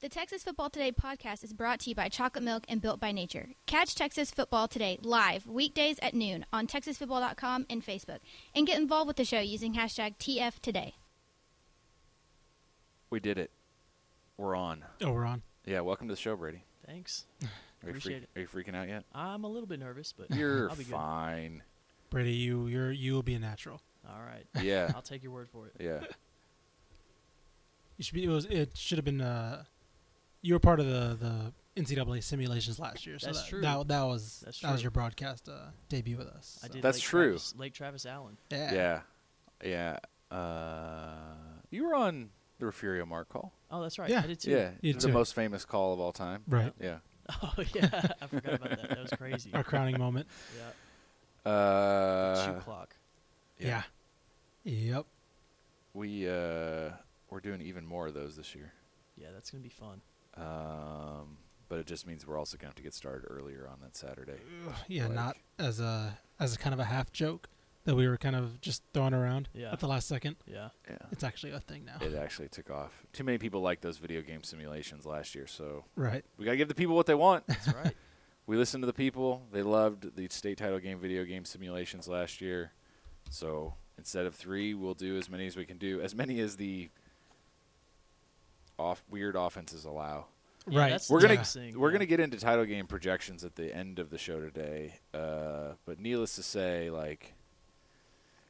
The Texas Football Today podcast is brought to you by Chocolate Milk and Built by Nature. Catch Texas Football Today live weekdays at noon on TexasFootball.com and Facebook, and get involved with the show using hashtag TFToday. We did it. We're on. Oh, we're on. Yeah, welcome to the show, Brady. Thanks. Are you, Appreciate freak- are you freaking out yet? I'm a little bit nervous, but You're I'll be good. fine. Brady, you you're you will be a natural. All right. Yeah, I'll take your word for it. yeah. You should be. It was. It should have been. Uh, you were part of the the NCAA simulations last year. So That's that, true. That, that was That's that was your broadcast uh, debut with us. I did That's Lake true. Travis, Lake Travis Allen. Yeah. Yeah, yeah. Uh, you were on the Refugio Mart call. Oh, that's right. Yeah. I did too. Yeah, You the too. most famous call of all time. Right. Yeah. Oh yeah, I forgot about that. That was crazy. Our crowning moment. Yeah. Uh, Shoe clock. Yeah. Yep. We uh, we're doing even more of those this year. Yeah, that's gonna be fun. Um, but it just means we're also gonna have to get started earlier on that Saturday. Yeah. Like- not as a as a kind of a half joke that we were kind of just throwing around Yeah. at the last second. Yeah. Yeah. It's actually a thing now. It actually took off. Too many people liked those video game simulations last year, so Right. we gotta give the people what they want. That's right. we listened to the people. They loved the state title game video game simulations last year. So instead of three, we'll do as many as we can do, as many as the off weird offenses allow. Yeah, right. that's We're gonna biggest we're gonna get into title game projections at the end of the show today. Uh, but needless to say, like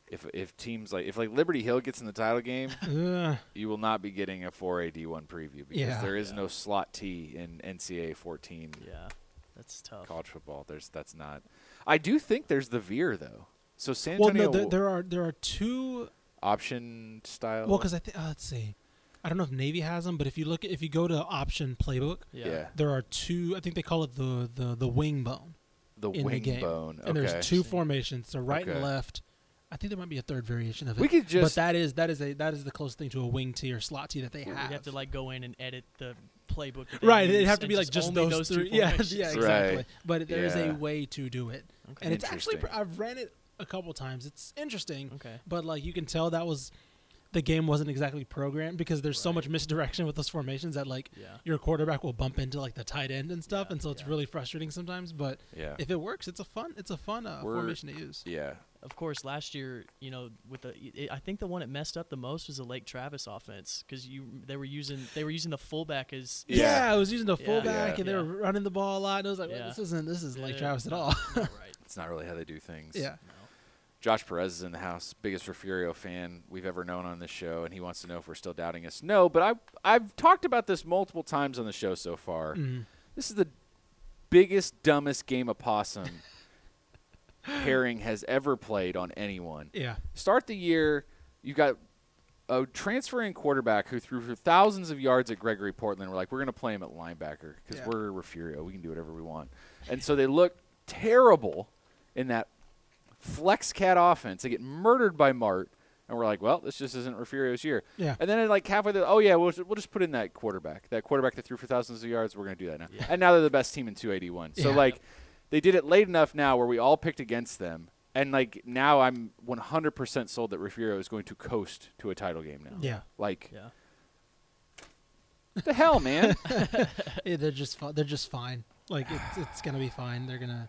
if if teams like if like Liberty Hill gets in the title game, you will not be getting a 4A D1 preview because Yeah. there is Yeah. no slot T in NCAA 14 Yeah. That's tough. college football. There's that's not. I do think there's the veer though. So San well, Antonio no, there, there are there are two option style. Well, because I think uh, let's see, I don't know if Navy has them, but if you look at if you go to option playbook, Yeah. yeah, there are two. I think they call it the the the wing bone the in wing the game, bone. and there's two formations, so right Okay. and left. I think there might be a third variation of it. We could but just that is that is a that is the closest thing to a wing T or slot T that they We'd have. have to like go in and edit the playbook. Right, it'd have to and be like just only those, two three. Yeah, formations. yeah, Right. exactly. But there is Yeah. a way to do it, Okay. and it's actually pr- I've ran it a couple times. It's interesting. okay. but like you can tell that was the game wasn't exactly programmed because there's so much misdirection with those formations that like Yeah. your quarterback will bump into like the tight end and stuff Yeah, and so it's yeah. really frustrating sometimes but yeah, if it works it's a fun it's a fun uh, formation to use yeah. Of course, last year, you know, with the, it, I think the one that messed up the most was the Lake Travis offense because you they were using they were using the fullback as yeah, Yeah. I was using the fullback Yeah. and they were running the ball a lot and I was like well, this isn't this is like Yeah, Travis at not- all not right. It's not really how they do things. yeah No. Josh Perez is in the house, biggest Refugio fan we've ever known on this show, and he wants to know if we're still doubting us. No, but I I've talked about this multiple times on the show so far. Mhm. This is the biggest, dumbest game of possum Herring has ever played on anyone. yeah Start the year, you got a transferring quarterback who threw for thousands of yards at Gregory Portland. We're like, we're going to play him at linebacker because Yeah. we're Refugio. We can do whatever we want. And so they look terrible in that flex cat offense. They get murdered by Mart. And we're like, well, this just isn't Refugio's year. yeah And then uh, like halfway through, oh yeah, we'll, we'll just put in that quarterback, that quarterback that threw for thousands of yards. We're gonna do that now. Yeah. And now they're the best team in 281. So Yeah. like, they did it late enough now where we all picked against them, and like now I'm 100% sold that Refugio is going to coast to a title game now. yeah Like Yeah. the hell, man. Yeah, they're just fi- they're just fine like it's it's gonna be fine they're gonna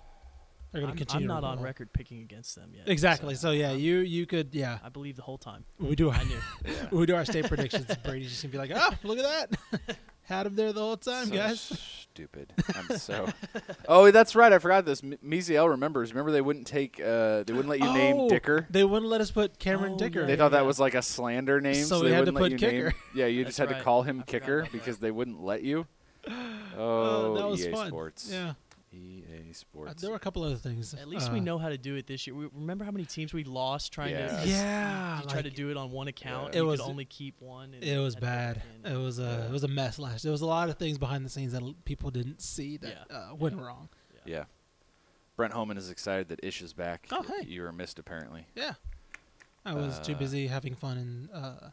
they're gonna I'm, continue I'm not on record picking against them yet. exactly so yeah uh, you you could yeah I believe the whole time. we do our, I knew. when we do our state predictions, Brady's just gonna be like, "Oh, look at that! Had him there the whole time, so guys." Stupid. I'm so. Oh, that's right. I forgot this. M- Miziel remembers. Remember they wouldn't take. Uh, they wouldn't let you name Oh, Dicker. They wouldn't let us put Cameron Oh, Dicker. They yeah, thought that was like a slander name, So so, we they had to wouldn't let put you name. kicker. Yeah, you just had That's to call him I kicker about that. because they wouldn't let you. Uh, Oh, that was EA fun. Sports. Yeah, EA Uh, Sports. there were a couple other things. At least uh, we know how to do it this year. We, remember how many teams we lost trying Yes. to Yeah, you try to do it on one account. Yeah. You It was- could only keep one. and It was had to go back bad. It was a Yeah. it was a mess last. There was a lot of things behind the scenes that l- people didn't see that Yeah. uh, went Yeah. wrong. yeah. Brent Holman is excited that Ish is back. Oh, hey. You were missed apparently. Yeah, I was too Uh, busy having fun in uh,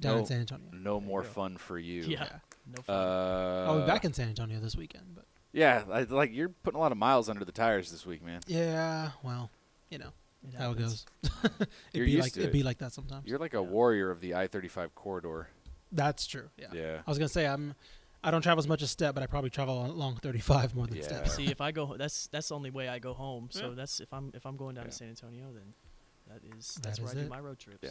down No- in San Antonio. No more fun for you. Yeah. No fun. Uh, I'll be back in San Antonio this weekend, but Yeah, I, like you're putting a lot of miles under the tires this week, man. yeah, well, you know how it goes. it'd You're be used like to it'd be like that sometimes. You're like a Yeah. warrior of the I-35 corridor. That's true. Yeah. Yeah. I was gonna say I'm. I don't travel as much as Step, but I probably travel along 35 more than Yeah. Step. See, if I go, that's that's the only way I go home. So Yeah. that's if I'm if I'm going down Yeah. to San Antonio, then that is That that's where is I do it. my road trips. Yeah.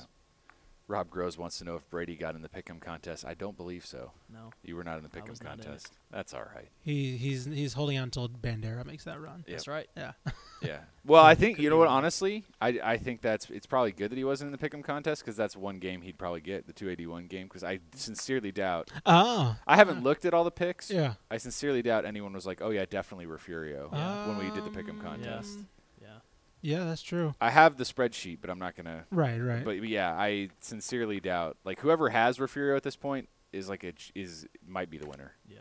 Rob Groves wants to know if Brady got in the pick'em contest. I don't believe so. No. You were not in the I pick'em was not in it. contest. That's all right. He he's he's holding on until Bandera makes that run. Yeah. That's right. Yeah. Yeah. Well, I think you know what. wrong. Honestly, I I think that's it's probably good that he wasn't in the pick'em contest because that's one game he'd probably get the 281 game because I sincerely doubt. Oh. I haven't looked at all the picks. Yeah. I sincerely doubt anyone was like, "Oh yeah, definitely Refugio" Yeah. when we did the pick'em contest. Yeah. Yeah, that's true. I have the spreadsheet, but I'm not gonna. Right. Right. But yeah, I sincerely doubt like whoever has Refugio at this point is like a is might be the winner Yeah.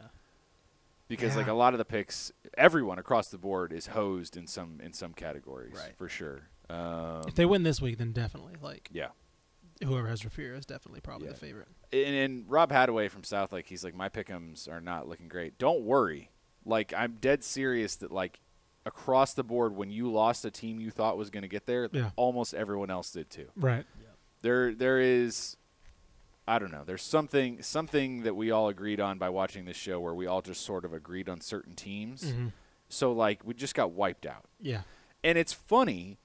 because like a lot of the picks, everyone across the board is hosed in some in some categories Right. for sure. Um, if they win this week, then definitely like yeah. whoever has Rafir is definitely probably Yeah. the favorite. and, and Rob Hadaway from South like he's like, my pickums are not looking great. Don't worry. Like, I'm dead serious that like across the board, when you lost a team you thought was going to get there, Yeah. almost everyone else did too. Right. There, there is, I don't know. There's something, something that we all agreed on by watching this show, where we all just sort of agreed on certain teams. hmm So like, we just got wiped out. Yeah. And it's funny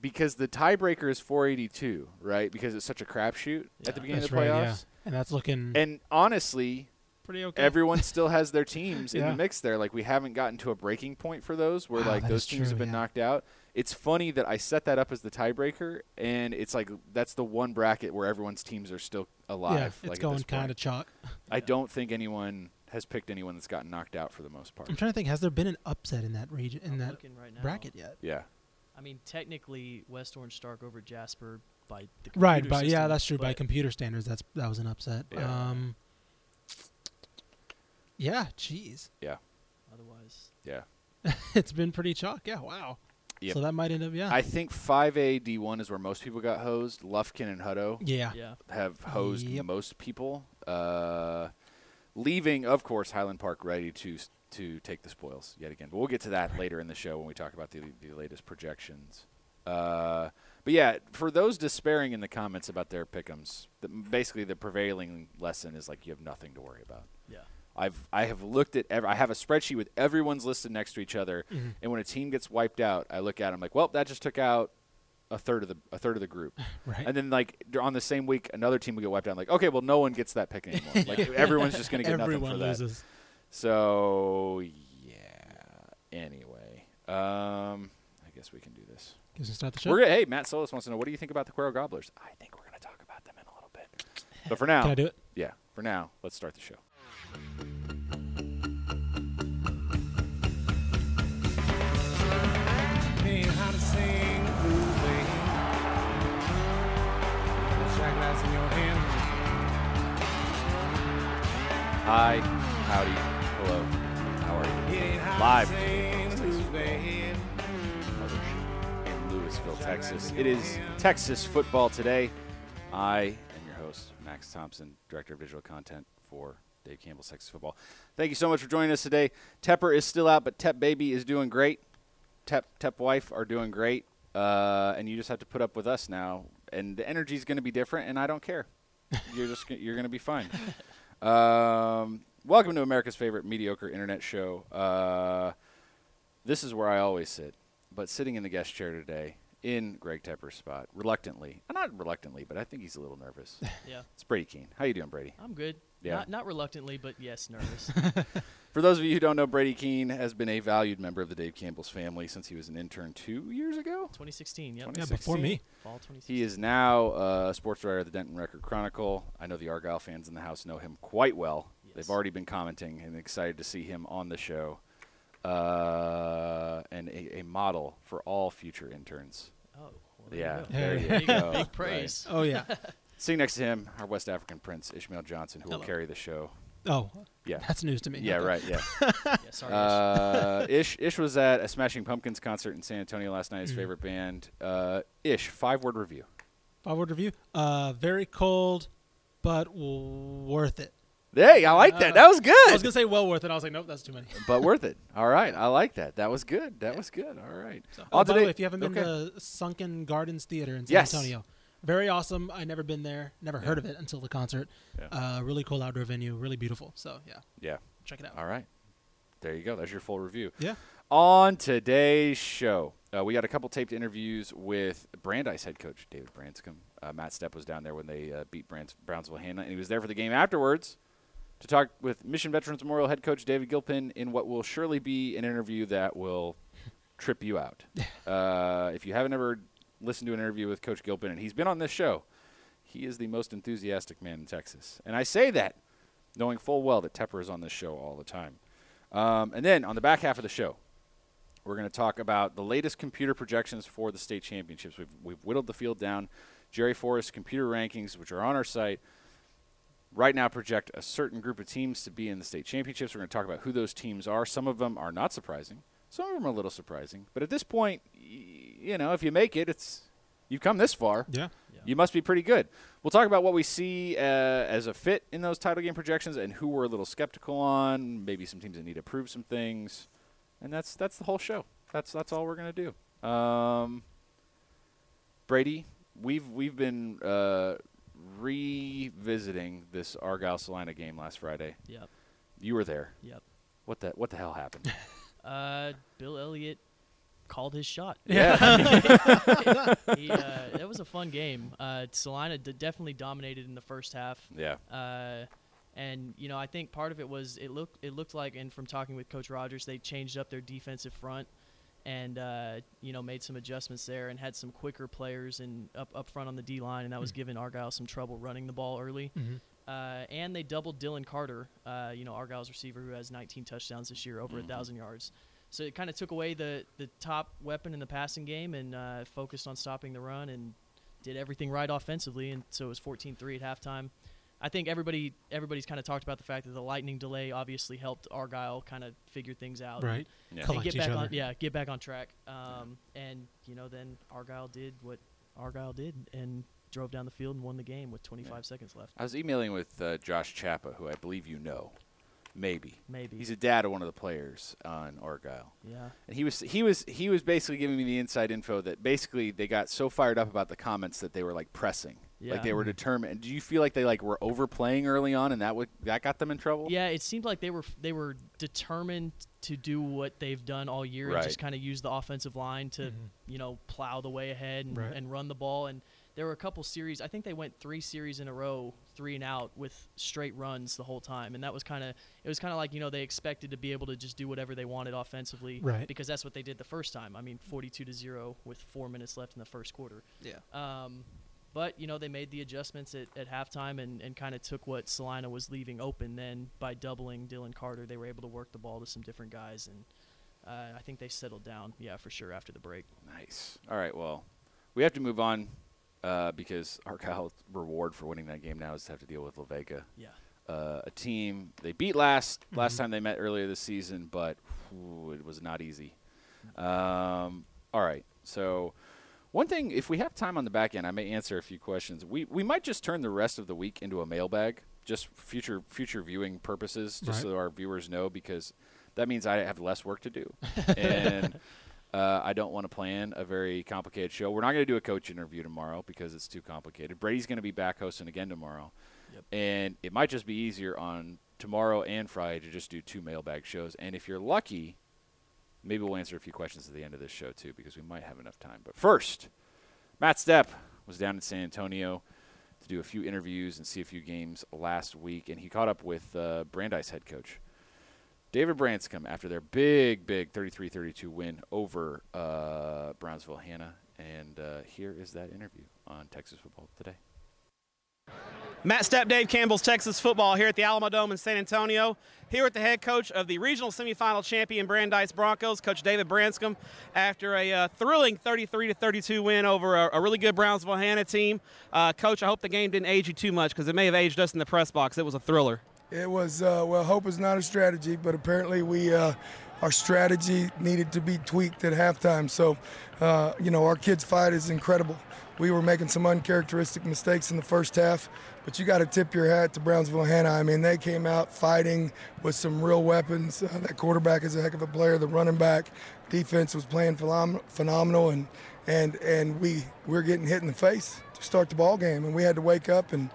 because the tiebreaker is 482, right? Because it's such a crapshoot at the beginning That's of the playoffs. right. Yeah. And that's looking And honestly, pretty okay. everyone still has their teams in the mix there. Like we haven't gotten to a breaking point for those where Ah, like those teams true, have been yeah. knocked out. It's funny that I set that up as the tiebreaker, and it's like that's the one bracket where everyone's teams are still alive. yeah, it's like, at going kind of chalk. I don't think anyone has picked anyone that's gotten knocked out for the most part. I'm trying to think. Has there been an upset in that region in I'm that right now. bracket yet? Yeah, I mean, technically, West Orange Stark over Jasper by the Right, computer but yeah, that's true. By computer standards, that's that was an upset. Yeah. Um, yeah, jeez, Yeah. Otherwise, yeah. it's been pretty chalk. Yeah, wow. Yep. So that might end up. Yeah, I think 5A D1 is where most people got hosed. Lufkin and Hutto yeah, yeah. have hosed Yep. most people, uh, leaving, of course, Highland Park ready to to take the spoils yet again. But we'll get to that later in the show when we talk about the, the latest projections. Uh, but yeah, for those despairing in the comments about their pickums, the, basically the prevailing lesson is like you have nothing to worry about. Yeah. I've I have looked at ev- I have a spreadsheet with everyone's listed next to each other, Mhm. and when a team gets wiped out, I look at them like, well, that just took out a third of the a third of the group. right. And then like on the same week, another team will get wiped out. Like, okay, well, no one gets that pick anymore. Like everyone's just going to get Everyone nothing for that. loses. So yeah. Anyway, um, I guess we can do this. Guess we start the show. We're hey, Matt Solis wants to know what do you think about the Cuero Gobblers? I think we're going to talk about them in a little bit. But for now, Can I do it? yeah, for now, let's start the show. How to sing the blues, a shot glass in your hand. Hi, howdy, hello, how are you? It ain't how Live to sing the blues, babe. in Lewisville, Texas. It is Texas football today. I am your host, Max Thompson, Director of Digital Content for Dave Campbell's Texas Football. Thank you so much for joining us today. Tepper is still out, but Tep Baby is doing great. Tep Tep Wife are doing great, uh, and you just have to put up with us now. And the energy is going to be different, and I don't care. You're just you're going to be fine. Um, welcome to America's favorite mediocre internet show. Uh, this is where I always sit, but sitting in the guest chair today in Greg Tepper's spot, reluctantly. Uh, Not reluctantly, but I think he's a little nervous. Yeah. it's Brady Keene. How you doing, Brady? I'm good. Yeah. Not, not reluctantly, but yes, nervous. For those of you who don't know, Brady Keene has been a valued member of the Dave Campbell's family since he was an intern two years ago. 2016. Yep. 20 Yeah, before me. Fall 2016. He is now uh, a sports writer at the Denton Record Chronicle. I know the Argyle fans in the house know him quite well. Yes. They've already been commenting and excited to see him on the show. Uh, and a, a model for all future interns. Oh. Well, there Yeah, You go. there you you go. go. Big praise. Oh yeah. Sitting next to him, our West African prince, Ishmael Johnson, who will carry the show. Oh, Yeah. that's news to me. Yeah, Okay. right. Yeah. Yeah, sorry. Ish. uh, Ish Ish was at a Smashing Pumpkins concert in San Antonio last night. His Mhm. favorite band. Uh, Ish, five word review. Five word review. Uh, very cold, but w- worth it. Hey, I like that. Uh, That was good. I was gonna say well worth it. I was like, nope, that's too many. but worth it. All right, I like that. That was good. That was good. All right. So, oh, by the today- way, if you haven't been okay. to Sunken Gardens Theater in San Yes. Antonio, Very awesome. I never been there, never heard of it until the concert. Yeah. Uh, really cool outdoor venue, really beautiful. So yeah, Yeah. check it out. All right. There you go. That's your full review. Yeah. On today's show, uh, we got a couple taped interviews with Brandeis head coach David Branscombe. Uh, Matt Stepp was down there when they uh, beat Brans- Brownsville Hanna, and he was there for the game afterwards to talk with Mission Veterans Memorial head coach David Gilpin in what will surely be an interview that will trip you out. uh, if you haven't ever listened to an interview with Coach Gilpin, and he's been on this show, he is the most enthusiastic man in Texas. And I say that knowing full well that Tepper is on this show all the time. Um, and then on the back half of the show, we're going to talk about the latest computer projections for the state championships. We've, we've whittled the field down. Jerry Forrest computer rankings, which are on our site, right now project a certain group of teams to be in the state championships. We're going to talk about who those teams are. Some of them are not surprising. Some of them are a little surprising. But at this point, y- you know, if you make it, it's you've come this far. Yeah. Yeah. You must be pretty good. We'll talk about what we see uh, as a fit in those title game projections and who we're a little skeptical on. Maybe some teams that need to prove some things, and that's that's the whole show. That's that's all we're gonna do. Um, Brady, we've we've been uh, revisiting this Argyle Celina game last Friday. Yep. You were there. Yep. What the what the hell happened? Uh, Bill Elliott called his shot. yeah. he, uh, it was a fun game. Uh, Celina d- definitely dominated in the first half. yeah. Uh, and you know, I think part of it was it looked it looked like, and from talking with Coach Rogers, they changed up their defensive front, and uh, you know made some adjustments there, and had some quicker players and up up front on the D line, and that was giving Argyle some trouble running the ball early. Mhm. Uh, and they doubled Dylan Carter, uh, you know Argyle's receiver who has 19 touchdowns this year, over a Mhm. thousand yards. So it kind of took away the the top weapon in the passing game and uh, focused on stopping the run and did everything right offensively. And so it was 14-3 at halftime. I think everybody everybody's kind of talked about the fact that the lightning delay obviously helped Argyle kind of figure things out. Right. Yeah. And get back other. on yeah, get back on track. Um, and you know then Argyle did what Argyle did and drove down the field and won the game with 25 seconds left. I was emailing with uh, Josh Chappa, who I believe you know, maybe. Maybe. He's a dad of one of the players on Argyle. yeah. And he was he was he was basically giving me the inside info that basically they got so fired up about the comments that they were like pressing, like they were determined. Do you feel like they like were overplaying early on, and that would that got them in trouble? Yeah, it seemed like they were they were determined to do what they've done all year Right. and just kind of use the offensive line to Mhm. you know plow the way ahead and, Right. and run the ball. And there were a couple series. I think they went three series in a row, three and out with straight runs the whole time. And that was kind of it was kind of like you know they expected to be able to just do whatever they wanted offensively, Right. Because that's what they did the first time. I mean, 42 to zero with four minutes left in the first quarter. Yeah. Um, but you know they made the adjustments at, at halftime and, and kind of took what Celina was leaving open. Then by doubling Dylan Carter, they were able to work the ball to some different guys, and uh, I think they settled down. Yeah, for sure after the break. Nice. All right. Well, we have to move on uh, because Argyle's reward for winning that game now is to have to deal with La Vega, Yeah. uh, a team they beat last last Mhm. time they met earlier this season, but whew, it was not easy. Um, all right. So. One thing, if we have time on the back end, I may answer a few questions. We we might just turn the rest of the week into a mailbag, just future future viewing purposes, just Right. so our viewers know, because that means I have less work to do, and uh, I don't want to plan a very complicated show. We're not going to do a coach interview tomorrow because it's too complicated. Brady's going to be back hosting again tomorrow, Yep. and it might just be easier on tomorrow and Friday to just do two mailbag shows. And if you're lucky, maybe we'll answer a few questions at the end of this show too because we might have enough time. But first, Matt Stepp was down in San Antonio to do a few interviews and see a few games last week, and he caught up with uh, Brandeis head coach David Branscombe after their big, big 33-32 win over uh, Brownsville Hanna. And uh, here is that interview on Texas Football Today. Matt Stepp, Dave Campbell's Texas football here at the Alamo Dome in San Antonio. Here with the head coach of the regional semifinal champion Brandeis Broncos, Coach David Branscombe, after a uh, thrilling 33 to 32 win over a, a really good Brownsville Hanna team. Uh, Coach, I hope the game didn't age you too much because it may have aged us in the press box. It was a thriller. It was uh, well. Hope is not a strategy, but apparently we uh, our strategy needed to be tweaked at halftime. So, uh, you know, our kids' fight is incredible. We were making some uncharacteristic mistakes in the first half, but you got to tip your hat to Brownsville Hanna. I mean, they came out fighting with some real weapons. Uh, that quarterback is a heck of a player. The running back, defense was playing phenom- phenomenal, and and and we we're getting hit in the face to start the ball game, and we had to wake up and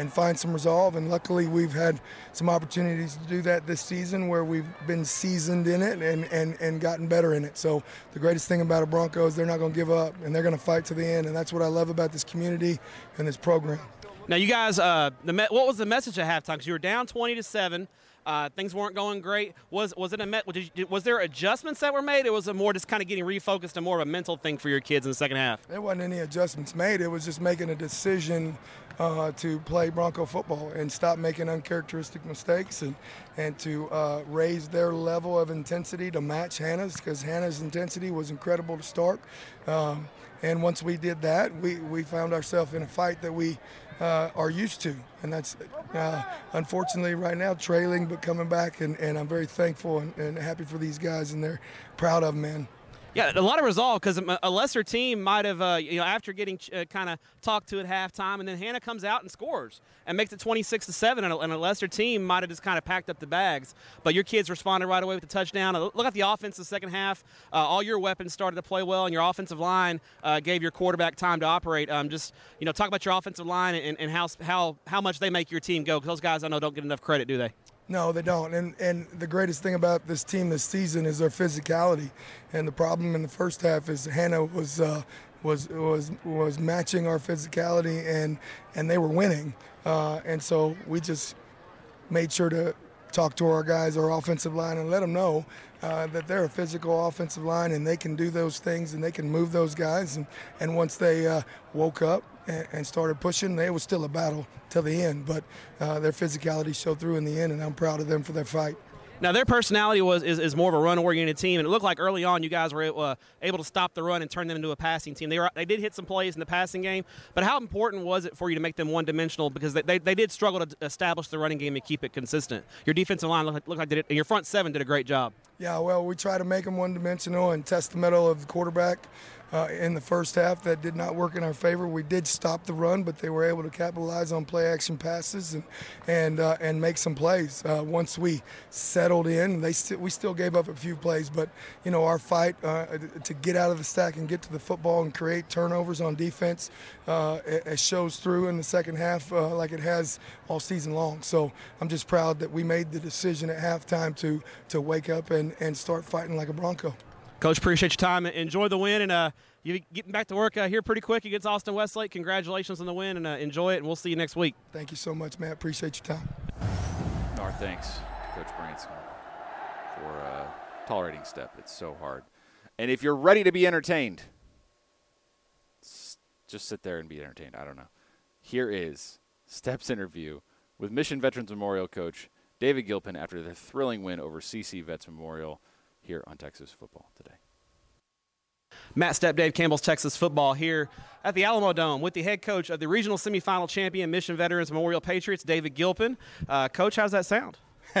and find some resolve. And luckily, we've had some opportunities to do that this season where we've been seasoned in it and, and, and gotten better in it. So the greatest thing about a Bronco is they're not going to give up and they're going to fight to the end. And that's what I love about this community and this program. Now, you guys, uh, the me- what was the message at halftime? Because you were down 20 to seven. Uh, things weren't going great. Was was it a met? Was, was there adjustments that were made? It was a more just kind of getting refocused and more of a mental thing for your kids in the second half. There wasn't any adjustments made. It was just making a decision uh, to play Bronco football and stop making uncharacteristic mistakes and and to uh, raise their level of intensity to match Hanna's because Hanna's intensity was incredible to start. Um, and once we did that, we, we found ourselves in a fight that we uh, are used to. And that's uh, unfortunately right now trailing but coming back. And, and I'm very thankful and, and happy for these guys, and they're proud of them, man. Yeah, a lot of resolve because a lesser team might have, uh, you know, after getting uh, kind of talked to at halftime, and then Hanna comes out and scores and makes it 26 to seven, and a, and a lesser team might have just kind of packed up the bags. But your kids responded right away with the touchdown. Look at the offense in the second half. Uh, all your weapons started to play well, and your offensive line uh, gave your quarterback time to operate. Um, just you know, talk about your offensive line and, and how how how much they make your team go. Because those guys I know don't get enough credit, do they? No, they don't. And and the greatest thing about this team this season is their physicality. And the problem in the first half is Hanna was uh, was was was matching our physicality, and and they were winning. Uh, and so we just made sure to talk to our guys, our offensive line, and let them know uh, that they're a physical offensive line and they can do those things and they can move those guys. And, and once they uh, woke up and, and, started pushing, it was still a battle till the end. But uh, their physicality showed through in the end, and I'm proud of them for their fight. Now their personality was is, is more of a run-oriented team, and it looked like early on you guys were uh, able to stop the run and turn them into a passing team. They were they did hit some plays in the passing game, but how important was it for you to make them one-dimensional because they, they, they did struggle to establish the running game and keep it consistent. Your defensive line looked, looked like did it, and your front seven did a great job. Yeah, well, we try to make them one-dimensional and test the metal of the quarterback uh, in the first half that did not work in our favor. We did stop the run, but they were able to capitalize on play action passes and and uh, and make some plays. Uh, once we settled in, they st- we still gave up a few plays, but you know our fight uh, to get out of the stack and get to the football and create turnovers on defense uh, it, shows through in the second half uh, like it has all season long. So I'm just proud that we made the decision at halftime to to wake up and and start fighting like a Bronco. Coach, appreciate your time. Enjoy the win, and uh, you getting back to work uh, here pretty quick against Austin Westlake. Congratulations on the win, and uh, enjoy it. And we'll see you next week. Thank you so much, Matt. Appreciate your time. Our thanks, Coach Branson, for uh, tolerating step. It's so hard. And if you're ready to be entertained, just sit there and be entertained. I don't know. Here is Step's interview with Mission Veterans Memorial coach David Gilpin after the thrilling win over CC Vets Memorial here on Texas Football today. Matt Stepp, Dave Campbell's Texas Football here at the Alamo Dome with the head coach of the regional semifinal champion Mission Veterans Memorial Patriots, David Gilpin. Uh, coach, how's that sound?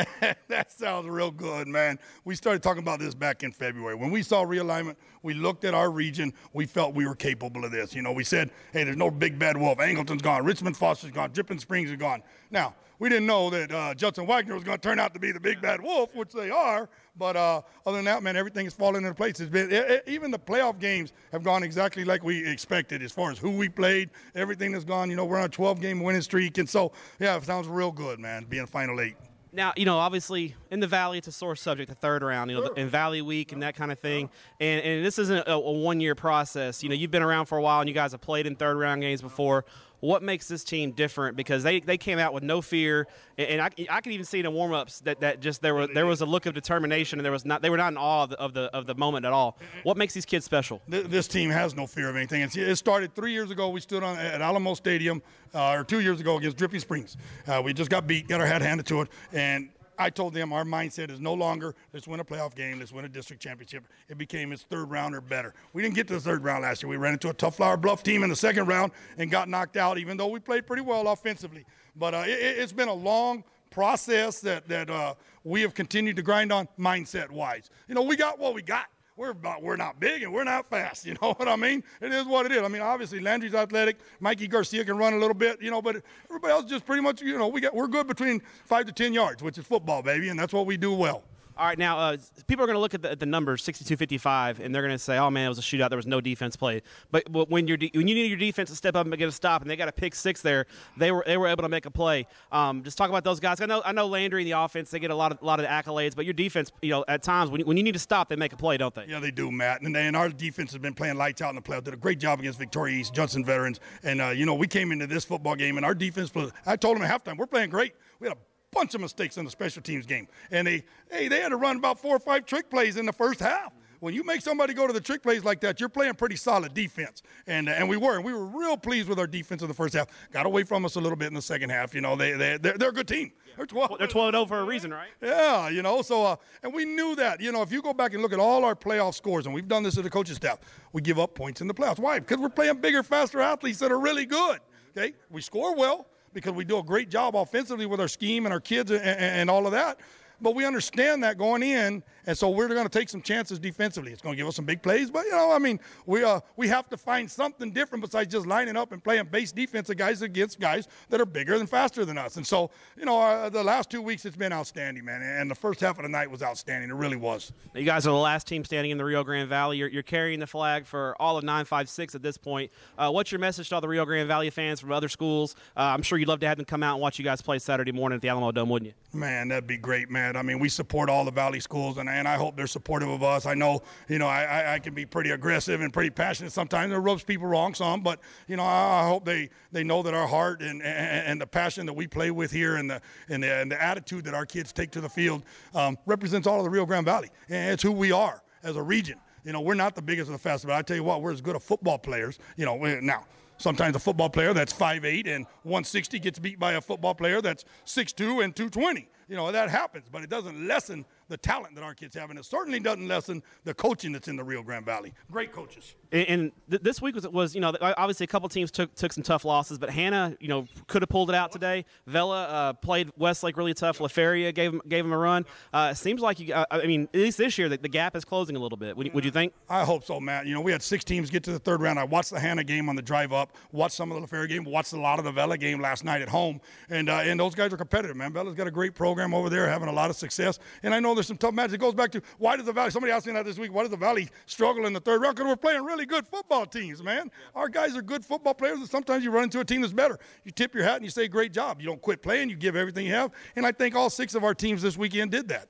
that sounds real good, man. We started talking about this back in February. When we saw realignment, we looked at our region. We felt we were capable of this. You know, we said, hey, there's no big bad wolf. Angleton's gone. Richmond Foster's gone. Dripping Springs is gone. Now, we didn't know that uh, Judson Wagner was going to turn out to be the big bad wolf, which they are. But uh, other than that, man, everything is falling into place. It's been it, it, even the playoff games have gone exactly like we expected as far as who we played. Everything has gone. You know, we're on a 12-game winning streak, and so yeah, it sounds real good, man. Being final eight. Now, you know, obviously in the Valley, it's a sore subject, the third round, you know, sure. in Valley Week and that kind of thing. And, and this isn't a, a one year process. You know, you've been around for a while and you guys have played in third round games before what makes this team different? Because they, they came out with no fear. And, I, I could even see in the warm-ups that, that just there was there was a look of determination and there was not they were not in awe of the of the, of the moment at all. What makes these kids special? This team has no fear of anything. It started three years ago. We stood on at Alamo Stadium uh, or two years ago against Dripping Springs. Uh, we just got beat got our head handed to it and I told them our mindset is no longer let's win a playoff game, let's win a district championship. It became its third round or better. We didn't get to the third round last year. We ran into a tough Flour Bluff team in the second round and got knocked out, even though we played pretty well offensively. But uh, it, has been a long process that that uh, we have continued to grind on mindset wise. You know, we got what we got we're not, we're not big and we're not fast. You know what I mean? It is what it is. I mean, obviously Landry's athletic. Mikey Garcia can run a little bit, you know, but everybody else just pretty much, you know, we get we're good between five to ten yards, which is football, baby, and that's what we do well. All right, now uh, people are going to look at the, at the numbers, 62-55, and they're going to say, "Oh man, it was a shootout. There was no defense played." But, but when you when you need your defense to step up and get a stop, and they got a pick six there, they were they were able to make a play. Um, just talk about those guys. I know I know Landry and the offense, they get a lot of lot of accolades, but your defense, you know, at times when you, when you need to stop, they make a play, don't they? Yeah, they do, Matt. And, and our defense has been playing lights out in the playoffs. Did a great job against Victoria East, Johnson veterans. And, uh, you know, we came into this football game, and our defense, played- I told them at halftime, we're playing great. We had a bunch of mistakes in the special teams game. And they, hey, they had to run about four or five trick plays in the first half. When you make somebody go to the trick plays like that, you're playing pretty solid defense, and and we were, and we were real pleased with our defense in the first half. Got away from us a little bit in the second half. You know, they they they're, they're a good team. They're 12. They're 12 0 for a reason, right? Yeah, you know, so uh, and we knew that. You know, if you go back and look at all our playoff scores, and we've done this to the coaching staff, we give up points in the playoffs. Why? Because we're playing bigger, faster athletes that are really good. Okay, we score well because we do a great job offensively with our scheme and our kids and, and, all of that. But we understand that going in, and so we're going to take some chances defensively. It's going to give us some big plays, but you know, I mean, we uh, we have to find something different besides just lining up and playing base defensive guys against guys that are bigger and faster than us. And so, you know, uh, the last two weeks it's been outstanding, man. And the first half of the night was outstanding. It really was. You guys are the last team standing in the Rio Grande Valley. You're, you're carrying the flag for all of 956 at this point. Uh, what's your message to all the Rio Grande Valley fans from other schools? Uh, I'm sure you'd love to have them come out and watch you guys play Saturday morning at the Alamo Dome, wouldn't you? Man, that'd be great, man. I mean, we support all the Valley schools, and, and I hope they're supportive of us. I know, you know, I, I, can be pretty aggressive and pretty passionate sometimes. It rubs people wrong some, but you know, I, I hope they, they know that our heart and, and, and the passion that we play with here and the and the, and the attitude that our kids take to the field um, represents all of the Rio Grande Valley, and it's who we are as a region. You know, we're not the biggest of the fastest, but I tell you what, we're as good as football players. You know, now. Sometimes a football player that's 5'8 and 160 gets beat by a football player that's 6'2 and 220. You know, that happens, but it doesn't lessen the talent that our kids have, and it certainly doesn't lessen the coaching that's in the Rio Grande Valley. Great coaches. And, and th- this week was, was, you know, obviously a couple teams took took some tough losses, but Hanna, you know, could have pulled it out today. Vela uh, played Westlake really tough. LaFeria gave him gave him a run. Uh, seems like you, uh, I mean, at least this year, the, the gap is closing a little bit. Would, you- would you think? I hope so, Matt. You know, we had six teams get to the third round. I watched the Hanna game on the drive up, watched some of the La Feria game, watched a lot of the Vela game last night at home, and uh, and those guys are competitive, man. Vela's got a great program over there, having a lot of success, and I know there's some tough matches. It goes back to why does the Valley? Somebody asked me that this week. Why does the Valley struggle in the third round? Because we're playing really good football teams, man. Our guys are good football players, and sometimes you run into a team that's better. You tip your hat and you say, "Great job." You don't quit playing. You give everything you have, and I think all six of our teams this weekend did that.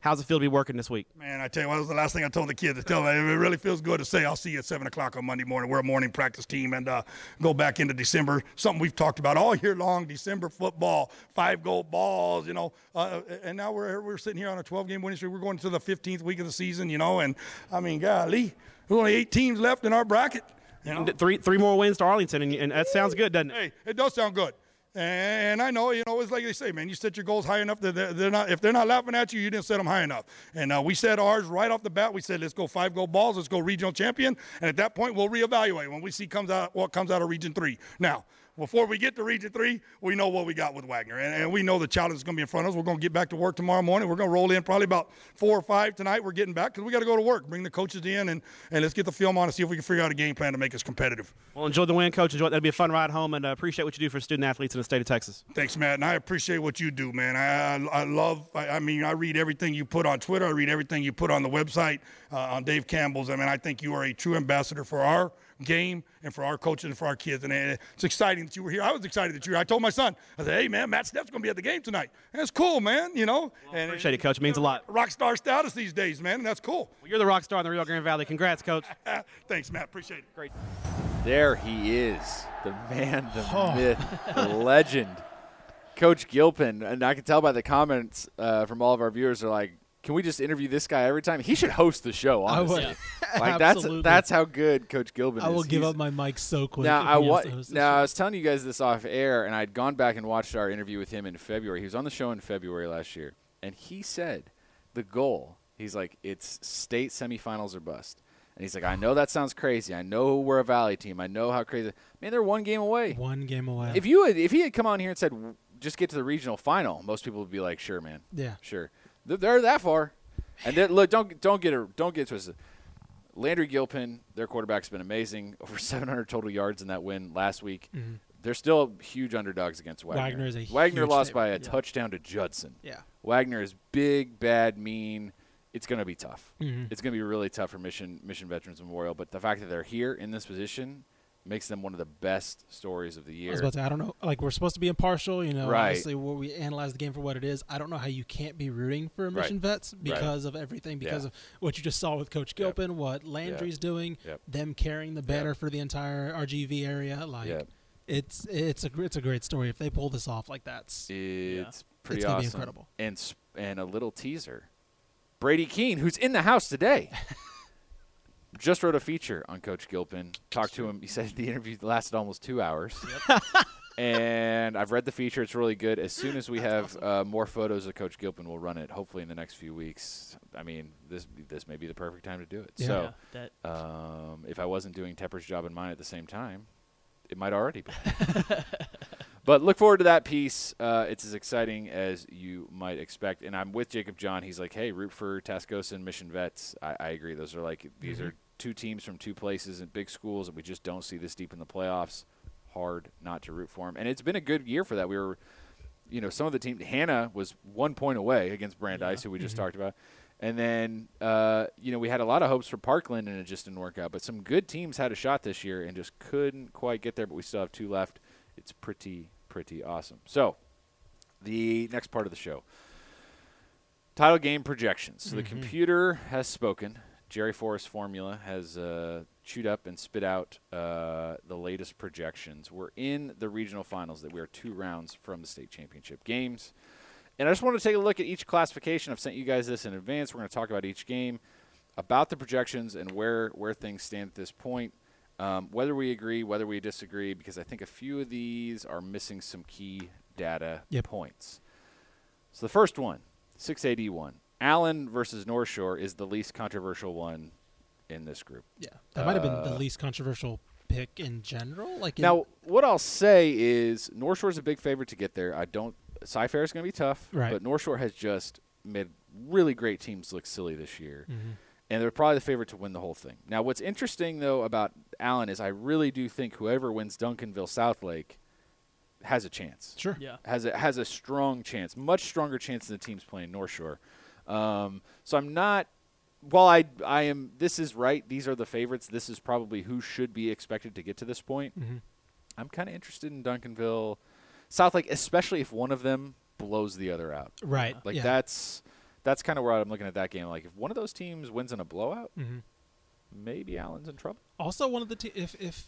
How's it feel to be working this week? Man, I tell you what, that was the last thing I told the kids to tell them. It really feels good to say, I'll see you at 7 o'clock on Monday morning. We're a morning practice team and uh, go back into December. Something we've talked about all year long December football, five goal balls, you know. Uh, and now we're, we're sitting here on a 12 game winning streak. We're going to the 15th week of the season, you know. And I mean, golly, there's only eight teams left in our bracket. You know? Three three more wins to Arlington, and, and that sounds good, doesn't it? Hey, it does sound good. And I know, you know, it's like they say, man, you set your goals high enough that they're, they're not, if they're not laughing at you, you didn't set them high enough. And uh, we set ours right off the bat. We said, let's go five goal balls, let's go regional champion. And at that point, we'll reevaluate when we see comes out what comes out of region three. Now, before we get to region three, we know what we got with Wagner. And, and we know the challenge is going to be in front of us. We're going to get back to work tomorrow morning. We're going to roll in probably about four or five tonight. We're getting back because we got to go to work, bring the coaches in, and, and let's get the film on and see if we can figure out a game plan to make us competitive. Well, enjoy the win, coach. Enjoy it. That'll be a fun ride home, and uh, appreciate what you do for student athletes in the state of Texas. Thanks, Matt. And I appreciate what you do, man. I, I, I love, I, I mean, I read everything you put on Twitter. I read everything you put on the website, uh, on Dave Campbell's. I mean, I think you are a true ambassador for our game and for our coaches and for our kids. And it's exciting that you were here. I was excited that you were here. I told my son, I said, hey, man, Matt Stepp's going to be at the game tonight. And it's cool, man, you know. and Appreciate it, coach. It means a lot. rock star status these days, man. And that's cool. Well, you're the rock star in the Rio Grande Valley. Congrats, coach. Thanks, Matt. Appreciate it. Great. There he is, the man, the myth, the legend, Coach Gilpin. And I can tell by the comments uh, from all of our viewers are like, "Can we just interview this guy every time?" He should host the show. I Honestly, would. like that's Absolutely. that's how good Coach Gilpin is. I will give He's- up my mic so quick. now I he wa- to host now I was telling you guys this off air, and I'd gone back and watched our interview with him in February. He was on the show in February last year, and he said the goal. He's like, it's state semifinals or bust. And he's like, I know that sounds crazy. I know we're a Valley team. I know how crazy. Man, they're one game away. one game away. If you had, if he had come on here and said, just get to the regional final, most people would be like, sure, man, yeah, sure. They're, that far. And then, look, don't don't get it don't get twisted. Landry Gilpin, their quarterback's been amazing. Over 700 total yards in that win last week. They're still huge underdogs against Wagner. Wagner is a Wagner lost by a yeah. touchdown to Judson. yeah. Wagner is big, bad, mean. It's going to be tough. Mhm. It's going to be really tough for Mission Mission Veterans Memorial. But the fact that they're here in this position makes them one of the best stories of the year. I was about to say, I don't know. Like we're supposed to be impartial, you know. Right. Obviously, where we analyze the game for what it is. I don't know how you can't be rooting for Right. vets because of everything, because Yeah. of what you just saw with Coach Yep. Gilpin, what Landry's doing, Yep. them carrying the banner for the entire RGV area. Like Yep. it's it's a it's a great story if they pull this off. Like that's It's pretty It's gonna awesome. be incredible. And and a little teaser. Brady Keene, who's in the house today, just wrote a feature on Coach Gilpin. Talked to him. He said the interview lasted almost two hours. and I've read the feature. It's really good. As soon as we have uh, more photos of Coach Gilpin, we'll run it. Hopefully in the next few weeks. I mean, this this may be the perfect time to do it. Yeah. So Yeah, um, if I wasn't doing Tepper's job and mine at the same time, it might already be. but look forward to that piece. Uh, it's as exciting as you might expect. And I'm with Jacob John. He's like, hey, root for Tascosa and Mission Vets. I, I agree. Those are like these are two teams from two places and big schools, and we just don't see this deep in the playoffs. Hard not to root for them. And it's been a good year for that. We were, you know, some of the team. Hanna was one point away against Brandeis, who we just talked about. And then, uh, you know, we had a lot of hopes for Parkland, and it just didn't work out. But some good teams had a shot this year and just couldn't quite get there. But we still have two left. It's pretty, pretty awesome. So, the next part of the show title game projections. So, the computer has spoken. Jerry Forrest Formula has uh, chewed up and spit out uh, the latest projections. We're in the regional finals that we are two rounds from the state championship games. And I just want to take a look at each classification. I've sent you guys this in advance. We're going to talk about each game, about the projections, and where where things stand at this point. Um, whether we agree, whether we disagree, because I think a few of these are missing some key data Yep. points. So the first one, 681, Allen versus North Shore is the least controversial one in this group. yeah. That might have been the Uh, least controversial pick in general. Like in, Now, what I'll say is North Shore's a big favorite to get there. I don't. Cy Fair is going to be tough, Right. but North Shore has just made really great teams look silly this year, Mhm. and they're probably the favorite to win the whole thing. Now, what's interesting though about Allen is I really do think whoever wins Duncanville Southlake has a chance. sure. yeah. Has a has a strong chance, much stronger chance than the teams playing North Shore. Um, so I'm not. While I I am, this is right. These are the favorites. This is probably who should be expected to get to this point. Mhm. I'm kind of interested in Duncanville, South Lake, especially if one of them blows the other out. Right. Like yeah. that's that's kind of where I'm looking at that game. Like if one of those teams wins in a blowout, Mhm. maybe Allen's in trouble. Also, one of the te- if if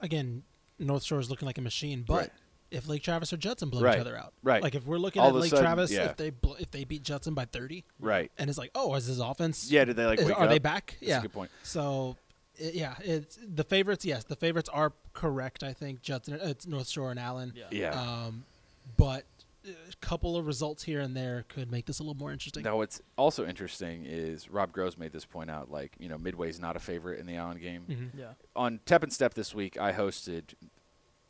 again North Shore is looking like a machine, but Right. If Lake Travis or Judson blow Right. each other out, Right. Like if we're looking All at Lake sudden, Travis, yeah. if they bl- if they beat Judson by thirty, Right. and it's like, oh, is his offense? Yeah. Did they like? is- wake are they back? That's yeah. a good point. So, i yeah, it's the favorites. Yes, the favorites are correct. I think Judson, uh, it's North Shore and Allen. Yeah. Yeah. Um, but a couple of results here and there could make this a little more interesting. Now, what's also interesting is Rob Groves made this point out. Like, you know, Midway's not a favorite in the Allen game. Mhm. Yeah. On Tep and Step this week, I hosted,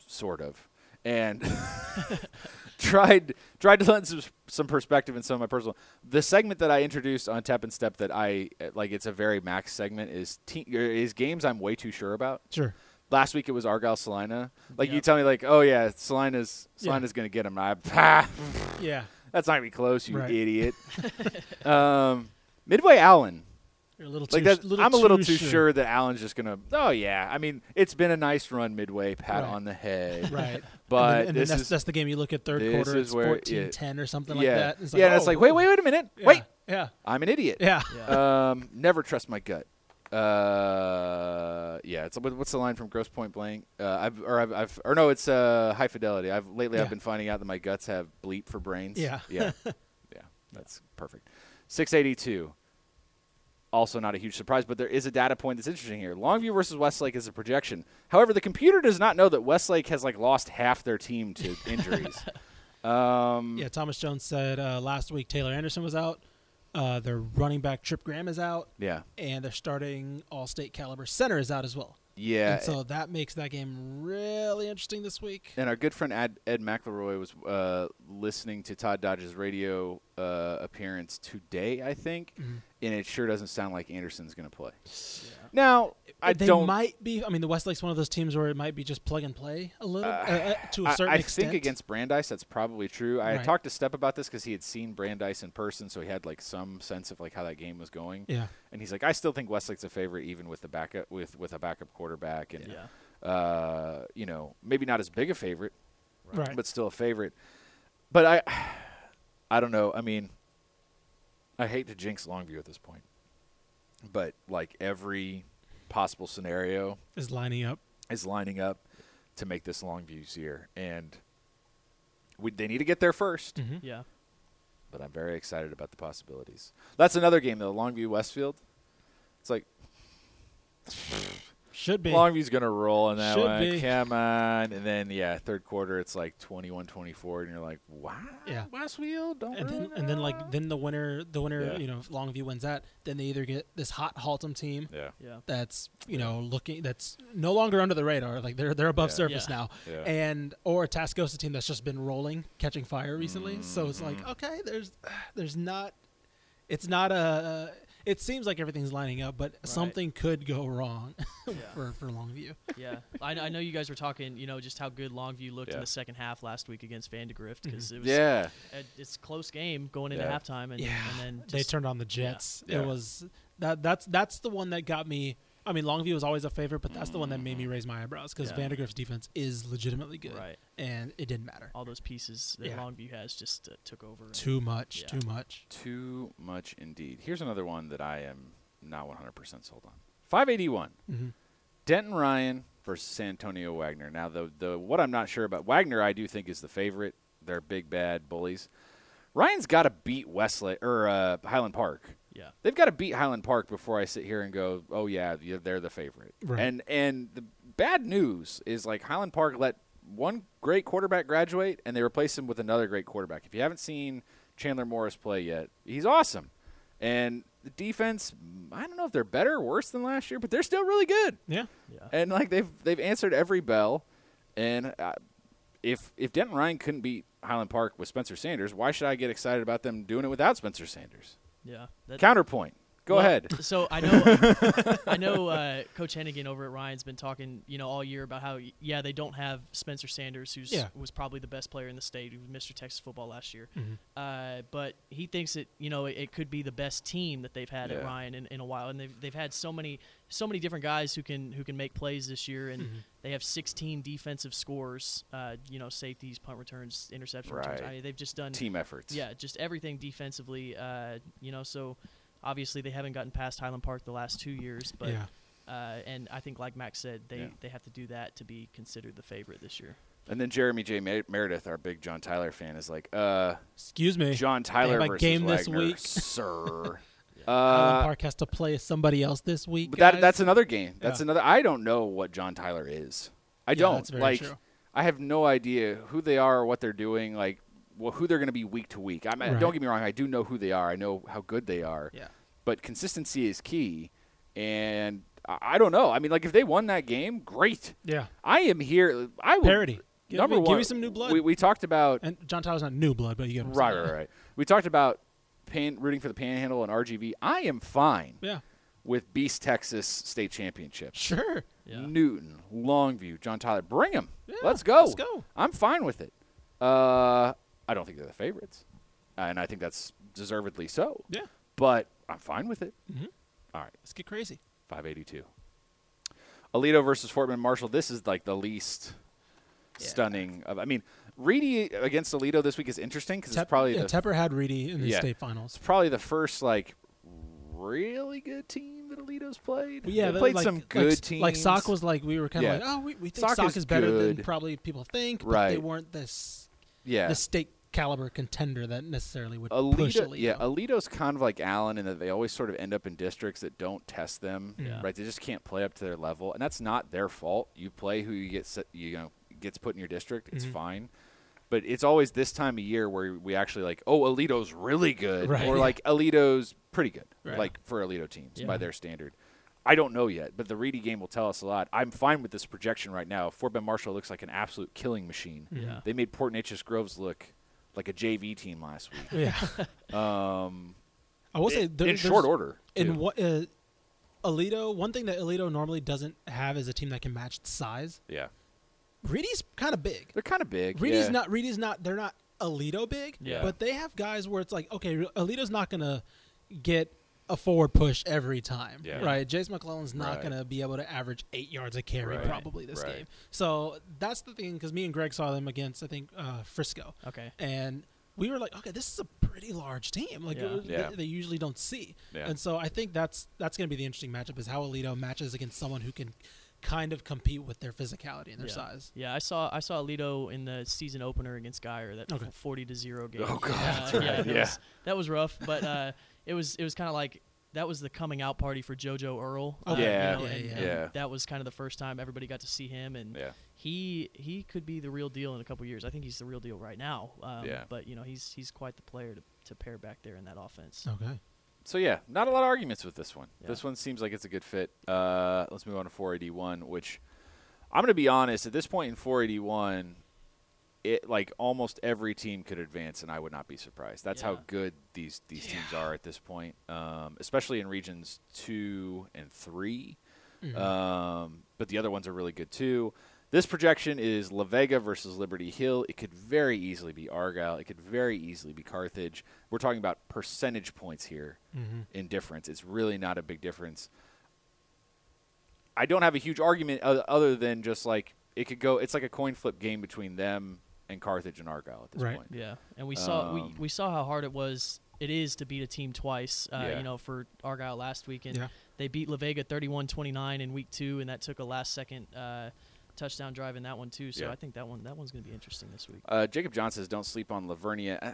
sort of, and tried tried to lend some, some perspective in some of my personal. The segment that I introduced on Tep and Step that I like, it's a very max segment is te- is games I'm way too sure about. Sure. Last week it was Argyle Celina. Like you tell me, like, oh yeah, Celina's Yeah. Celina's gonna get him. I, ah, Yeah. that's not gonna be close, you Right. idiot. um, Midway Allen. You're a little too. Like that, little I'm a little too too sure. that Allen's just gonna. Oh yeah, I mean it's been a nice run midway, pat Right. on the head. Right. But and then, and then this that's, is that's the game you look at third quarter. is It's where- 14 yeah. 10 or something yeah, like that. It's yeah. and it's oh, like wait, wait, wait a minute, Yeah. wait. Yeah. I'm an idiot. Yeah. Yeah. Um, never trust my gut. Uh, yeah. It's what's the line from Grosse Pointe Blank? Uh, I've or I've, I've or no, it's uh High Fidelity. I've lately Yeah. I've been finding out that my guts have bleep for brains. Yeah. Yeah. yeah. That's perfect. 682. Also not a huge surprise, but there is a data point that's interesting here. Longview versus Westlake is a projection. However, the computer does not know that Westlake has like lost half their team to injuries. um, Yeah, Thomas Jones said uh, last week Taylor Anderson was out. Uh, their running back Trip Graham is out, yeah. and their starting All-State caliber center is out as well. Yeah. And so that makes that game really interesting this week. And our good friend Ed, Ed McElroy was uh, listening to Todd Dodge's radio uh, appearance today, I think, Mm-hmm. and it sure doesn't sound like Anderson's going to play. Now, I they don't. might be. I mean, the Westlake's one of those teams where it might be just plug and play a little uh, uh, to a certain I, extent. think against Brandeis, that's probably true. I Right. talked to Step about this because he had seen Brandeis in person, so he had like some sense of like how that game was going. Yeah. And he's like, I still think Westlake's a favorite, even with the backup with with a backup quarterback, and Yeah. uh, you know, maybe not as big a favorite, Right. but still a favorite. But I, I don't know. I mean, I hate to jinx Longview at this point, but like every possible scenario is lining up. is lining up to make this Longview's year, and we, they need to get there 1st Mm-hmm. Yeah. But I'm very excited about the possibilities. That's another game though. Longview Westfield. It's like Should be. Longview's gonna roll in that Should one. be. Come on, and then yeah, third quarter it's like 21-24, and you're like, wow, Yeah. Westfield, don't. and then and then like then the winner the winner Yeah. you know if Longview wins that then they either get this hot Haltom team yeah, Yeah. that's you know looking that's no longer under the radar like they're they're above Yeah. surface Yeah. now Yeah. and or a Tascosa team that's just been rolling catching fire recently so it's Mm-hmm. like okay there's there's not it's not a it seems like everything's lining up but something could go wrong for for Longview Yeah, I, I know you guys were talking, you know, just how good Longview looked Yeah. in the second half last week against Vandegrift because mm-hmm. it was yeah. a, it's a close game going into Yeah. halftime, and, yeah and then they turned on the Jets Yeah. it was that that's that's the one that got me I mean Longview was always a favorite but that's the one that made me raise my eyebrows because Yeah. Vandegrift's defense is legitimately good right. and it didn't matter All those pieces that Yeah. Longview has just uh, took over. and- too much Yeah. too much Too much indeed. Here's another one that I am not 100% sold on. 581. mm-hmm. Denton Ryan versus San Antonio Wagner. Now, the the what I'm not sure about Wagner, I do think is the favorite. They're big bad bullies. Ryan's got to beat Wesley or uh, Highland Park. Yeah. They've got to beat Highland Park before I sit here and go, oh yeah, yeah, they're the favorite. Right. And and the bad news is like Highland Park let one great quarterback graduate and they replaced him with another great quarterback. If you haven't seen Chandler Morris play yet, he's awesome. And the defense, I don't know if they're better or worse than last year, but they're still really good yeah Yeah. and like they've they've answered every bell. And uh, if if Denton Ryan couldn't beat Highland Park with Spencer Sanders, why should I get excited about them doing it without Spencer Sanders? Yeah. Counterpoint. Go Well, ahead. So I know, I know, uh, Coach Henigan over at Ryan's been talking, you know, all year about how, yeah, they don't have Spencer Sanders, who's Yeah. was probably the best player in the state, who was Mr. Texas football last year. Mhm. Uh, but he thinks that, you know, it, it could be the best team that they've had at Ryan in, in a while, and they've they've had so many so many different guys who can who can make plays this year, and Mm-hmm. they have 16 defensive scores, uh, you know, safeties, punt returns, interception returns. Right. I mean, they've just done Team efforts. yeah, just everything defensively. Uh, you know, so obviously they haven't gotten past Highland Park the last two years, but yeah uh, and I think like Max said, they Yeah. they have to do that to be considered the favorite this year. And then Jeremy J. Mer- Meredith, our big John Tyler fan, is like, uh, excuse me John Tyler versus game this Wagner, week. sir. Highland uh, Park has to play somebody else this week but that that's another game. That's Yeah. another. I don't know what John Tyler is. I Yeah, don't that's very like. true. I have no idea who they are or what they're doing. Like, well, who they're going to be week to week. I mean, Right. don't get me wrong. I do know who they are. I know how good they are. yeah But consistency is key, and I, I don't know. I mean, like if they won that game, great. yeah I am here. I will. parody give number me, one, give me some new blood We, we talked about and John Tyler's not new blood but you get what right, saying. right, right. We talked about pan, rooting for the Panhandle and RGV. I am fine yeah with Beast Texas State Championship. sure Yeah. Newton, Longview, John Tyler, bring them. Yeah, let's go. let's go. I'm fine with it. Uh, I don't think they're the favorites, and I think that's deservedly so. yeah But I'm fine with it. Mhm. All right, let's get crazy 582. Aledo versus Fort Bend Marshall. This is like the least stunning. Of, I mean, Reedy against Aledo this week is interesting because Tep- it's probably yeah, the Tepper had Reedy in the Yeah. state finals it's probably the first like really good team that Aledo's played. Yeah, they played like, some good s- teams. Like Sock was like we were kind of Yeah. like, oh, we, we think Sock Sock, is is, better than probably people think, but they weren't this yeah. the state caliber contender that necessarily would push Aledo, Aledo. yeah, Aledo's kind of like Allen in that they always sort of end up in districts that don't test them, Yeah. right? They just can't play up to their level, and that's not their fault. You play who you get, set, you know, gets put in your district. It's Mhm. fine, but it's always this time of year where we actually like, oh, Aledo's really good, Right. or like Aledo's pretty good, Right. like for Aledo teams Yeah. by their standard. I don't know yet, but the Reedy game will tell us a lot. I'm fine with this projection right now. Fort Bend Marshall looks like an absolute killing machine. Yeah. They made Port Neches Groves look like a JV team last week. Yeah. Um, I will say in, there, in short order. In too. what uh, Aledo, one thing that Aledo normally doesn't have is a team that can match its size. Yeah, Reedy's kind of big. they're kind of big. Reedy's yeah. not. Reedy's not. They're not Aledo big. Yeah. But they have guys where it's like, okay, Aledo's not gonna get a forward push every time. Yeah. Right. Jase McClellan's not Right. gonna be able to average eight yards a carry Right. probably this Right. game. So that's the thing because me and Greg saw them against I think uh, Frisco. Okay. and we were like, okay, this is a pretty large team. Like Yeah. it Yeah. They, they usually don't see. Yeah. And so I think that's that's going to be the interesting matchup is how Aledo matches against someone who can kind of compete with their physicality and their yeah. size. Yeah, I saw I saw Aledo in the season opener against Geyer that Okay. forty to zero game. Oh, God, Uh, that's yeah, right, that yeah. was, that was rough, but uh, it was it was kind of like that was the coming out party for JoJo Earle. uh, you Yeah, know, yeah, and- yeah. and Yeah. That was kind of the first time everybody got to see him, and Yeah. he he could be the real deal in a couple years. I think he's the real deal right now. Um, Yeah. But you know he's he's quite the player to, to pair back there in that offense. Okay. So yeah, not a lot of arguments with this one. Yeah. This one seems like it's a good fit. Uh, let's move on to 481, which I'm going to be honest. At this point in 481, it like almost every team could advance, and I would not be surprised. That's how good these these teams are at this point, um, especially in regions two and 3 Um, but the other ones are really good too. This projection is La Vega versus Liberty Hill. It could very easily be Argyle. It could very easily be Carthage. We're talking about percentage points here in difference. It's really not a big difference. I don't have a huge argument other than just like it could go. It's like a coin flip game between them and Carthage and Argyle at this Right. point. Yeah, and we saw we, Um, we saw how hard it was. It is to beat a team twice. Uh, Yeah. You know, for Argyle last week, and Yeah. they beat La Vega 31-29 in week two, and that took a last second uh, touchdown drive in that one too. So Yeah. I think that one that one's going to be interesting this week. Uh, Jacob John says, "Don't sleep on La Vernia." Uh,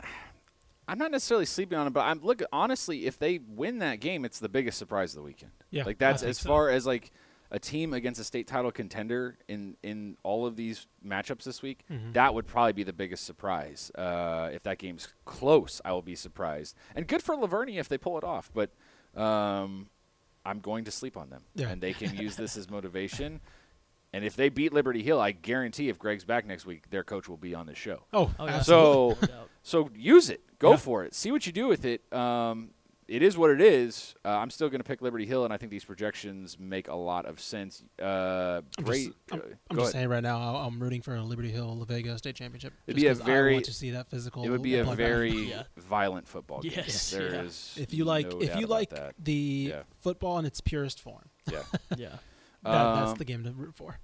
I'm not necessarily sleeping on it, but I'm look honestly. If they win that game, it's the biggest surprise of the weekend. Yeah, like that's think as so. far as like a team against a state title contender in in all of these matchups this week. Mm-hmm. That would probably be the biggest surprise. Uh, if that game's close, I will be surprised. And good for La Vernia if they pull it off, but. Um, I'm going to sleep on them, Yeah. and they can use this as motivation. And if they beat Liberty Hill, I guarantee if Greg's back next week, their coach will be on the show. Oh, Oh, yeah. So, so use it. Go Yeah. for it. See what you do with it. Um, it is what it is. Uh, I'm still going to pick Liberty Hill, and I think these projections make a lot of sense. Uh, I'm great. just, I'm, uh, I'm just saying right now, I- I'm rooting for a Liberty Hill La Vega state championship. It'd just be a 'cause very- I want to see that physical. It would be a very Yeah. violent football game. Yes, There yeah. is If you like, no if you like that. the Yeah. football in its purest form, yeah. yeah. that, that's Um, the game to root for.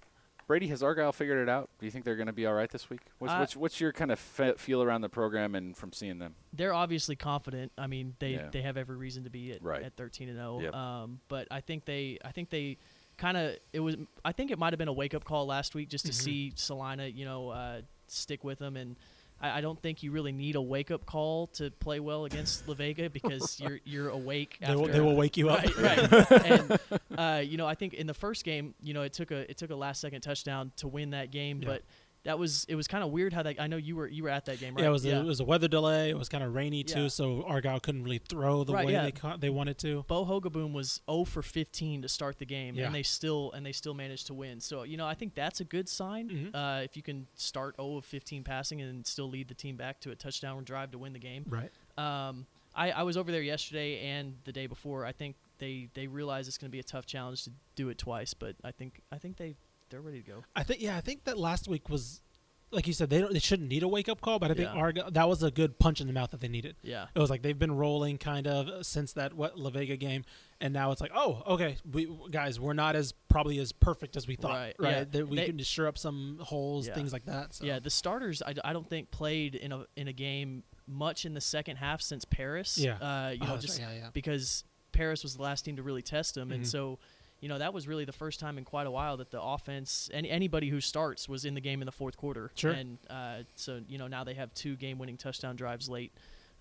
Brady has Argyle figured it out. Do you think they're going to be all right this week? What's, Uh, what's, what's your kind of fe- feel around the program and from seeing them? they're obviously confident. I mean, they Yeah. they have every reason to be at, Right. at 13 and 0. Yep. Um, but I think they I think they kind of it was I think it might have been a wake up call last week just to Mm-hmm. see Celina, you know, uh, stick with them and. I I don't think you really need a wake up call to play well against La Vega because you're you're awake. They will, they will wake you up. Right, right. and uh, you know, I think in the first game, you know, it took a it took a last second touchdown to win that game, Yeah. but that was it was kind of weird how that I know you were you were at that game, right? Yeah, it was, A, it was a weather delay. It was kind of rainy too, Yeah. so Argyle couldn't really throw the Right, way yeah. they ca- they wanted to. Bo Hogaboom was 0 for 15 to start the game, Yeah. and they still and they still managed to win. So you know, I think that's a good sign Mhm. uh, if you can start 0 of 15 passing and still lead the team back to a touchdown drive to win the game. Right. Um, I, I was over there yesterday and the day before. I think they they realize it's going to be a tough challenge to do it twice, but I think I think they they're ready to go. I think yeah, I think that last week was, like you said, they don't they shouldn't need a wake up call, but I think Yeah. Argyle that was a good punch in the mouth that they needed. Yeah. It was like they've been rolling kind of since that what La Vega game, and now it's like, oh, okay, we guys, we're not as probably as perfect as we thought, Right, right? yeah. That we They- can just sure up some holes, Yeah. things like that. So. Yeah, the starters I, I don't think played in a in a game much in the second half since Paris. Yeah. uh, you Oh, know, just right, yeah, yeah. because Paris was the last team to really test them, and Mhm. so you know that was really the first time in quite a while that the offense and anybody who starts was in the game in the fourth quarter. Sure. and uh, so you know now they have two game-winning touchdown drives late,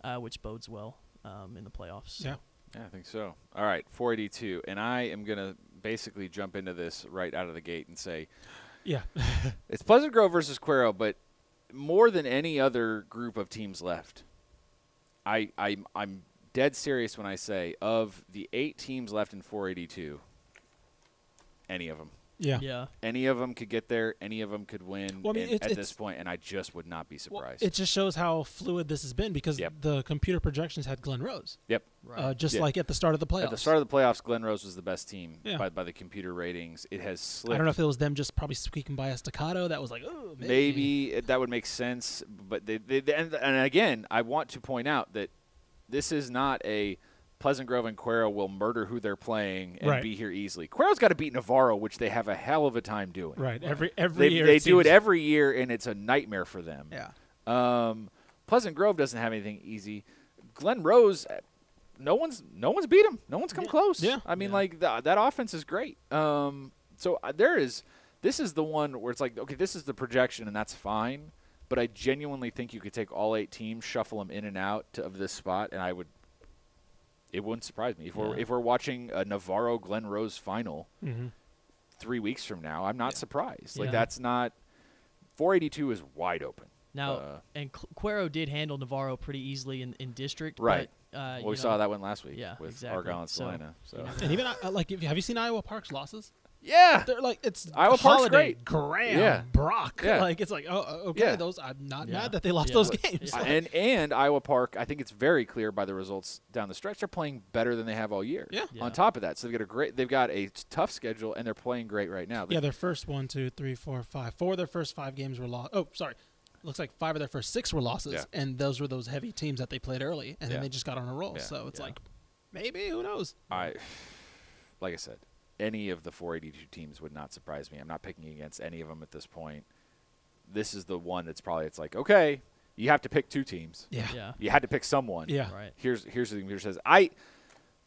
uh, which bodes well um, in the playoffs. So. Yeah. Yeah, I think so. All right, 482. And I am going to basically jump into this right out of the gate and say yeah, it's Pleasant Grove versus Cuero, but more than any other group of teams left, I, I, I'm dead serious when I say of the eight teams left in 482, any of them. Yeah. Yeah. Any of them could get there. Any of them could win Well, I mean, and- it's- at it's- this point, and I just would not be Well, surprised. it just shows how fluid this has been because Yep. the computer projections had Glen Rose, yep. Right. uh, just Yeah. like at the start of the playoffs. At the start of the playoffs, Glen Rose was the best team Yeah. by, by the computer ratings. It has slipped. I don't know if it was them just probably squeaking by a staccato. That was like, oh, maybe. maybe it- that would make sense, but they, they, they- and, and again, I want to point out that this is not a Pleasant Grove and Cuero will murder who they're playing and Right. be here easily. Cuero's got to beat Navarro, which they have a hell of a time doing. Right. Every every They, year they it do it every year, and it's a nightmare for them. Yeah. Um, Pleasant Grove doesn't have anything easy. Glen Rose, uh, no one's no one's beat him. No one's come close. Yeah. I mean, Yeah. like th- that offense is great. Um, so uh, there is. This is the one where it's like, okay, this is the projection, and that's fine. But I genuinely think you could take all eight teams, shuffle them in and out to, of this spot, and I would. It wouldn't surprise me if we're if we're watching a Navarro Glen Rose final Mhm. three weeks from now. I'm not surprised. Like Yeah. that's not. 482 is wide open. Now, Uh, and Cl- Cuero did handle Navarro pretty easily in, in district. Right. But, uh, Well, you we know, saw that one last week Yeah, with exactly. Argyle and So, Celina. So, you know. And even uh, like, have you seen Iowa Park's losses? Yeah, They're like it's Iowa Park's Holliday, great. Graham, Yeah. Brock. Yeah. Like it's like, oh, okay, Yeah. those. I'm not Yeah. mad that they lost Yeah. those But- games. Yeah. Like, and and Iowa Park, I think it's very clear by the results down the stretch. They're playing better than they have all year. Yeah. Yeah. On top of that, so they've got a great, they've got a tough schedule, and they're playing great right now. yeah, their first one, two, three, four, five, four of their first five games were lost. Oh, sorry. Looks like five of their first six were losses, Yeah. and those were those heavy teams that they played early, and Yeah. then they just got on a roll. Yeah. So it's Yeah. like, maybe who knows? I, like I said, any of the 482 teams would not surprise me. I'm not picking against any of them at this point. This is the one that's probably it's like okay, you have to pick two teams. Yeah, Yeah. You had to pick someone. yeah. Right. here's here's the computer says I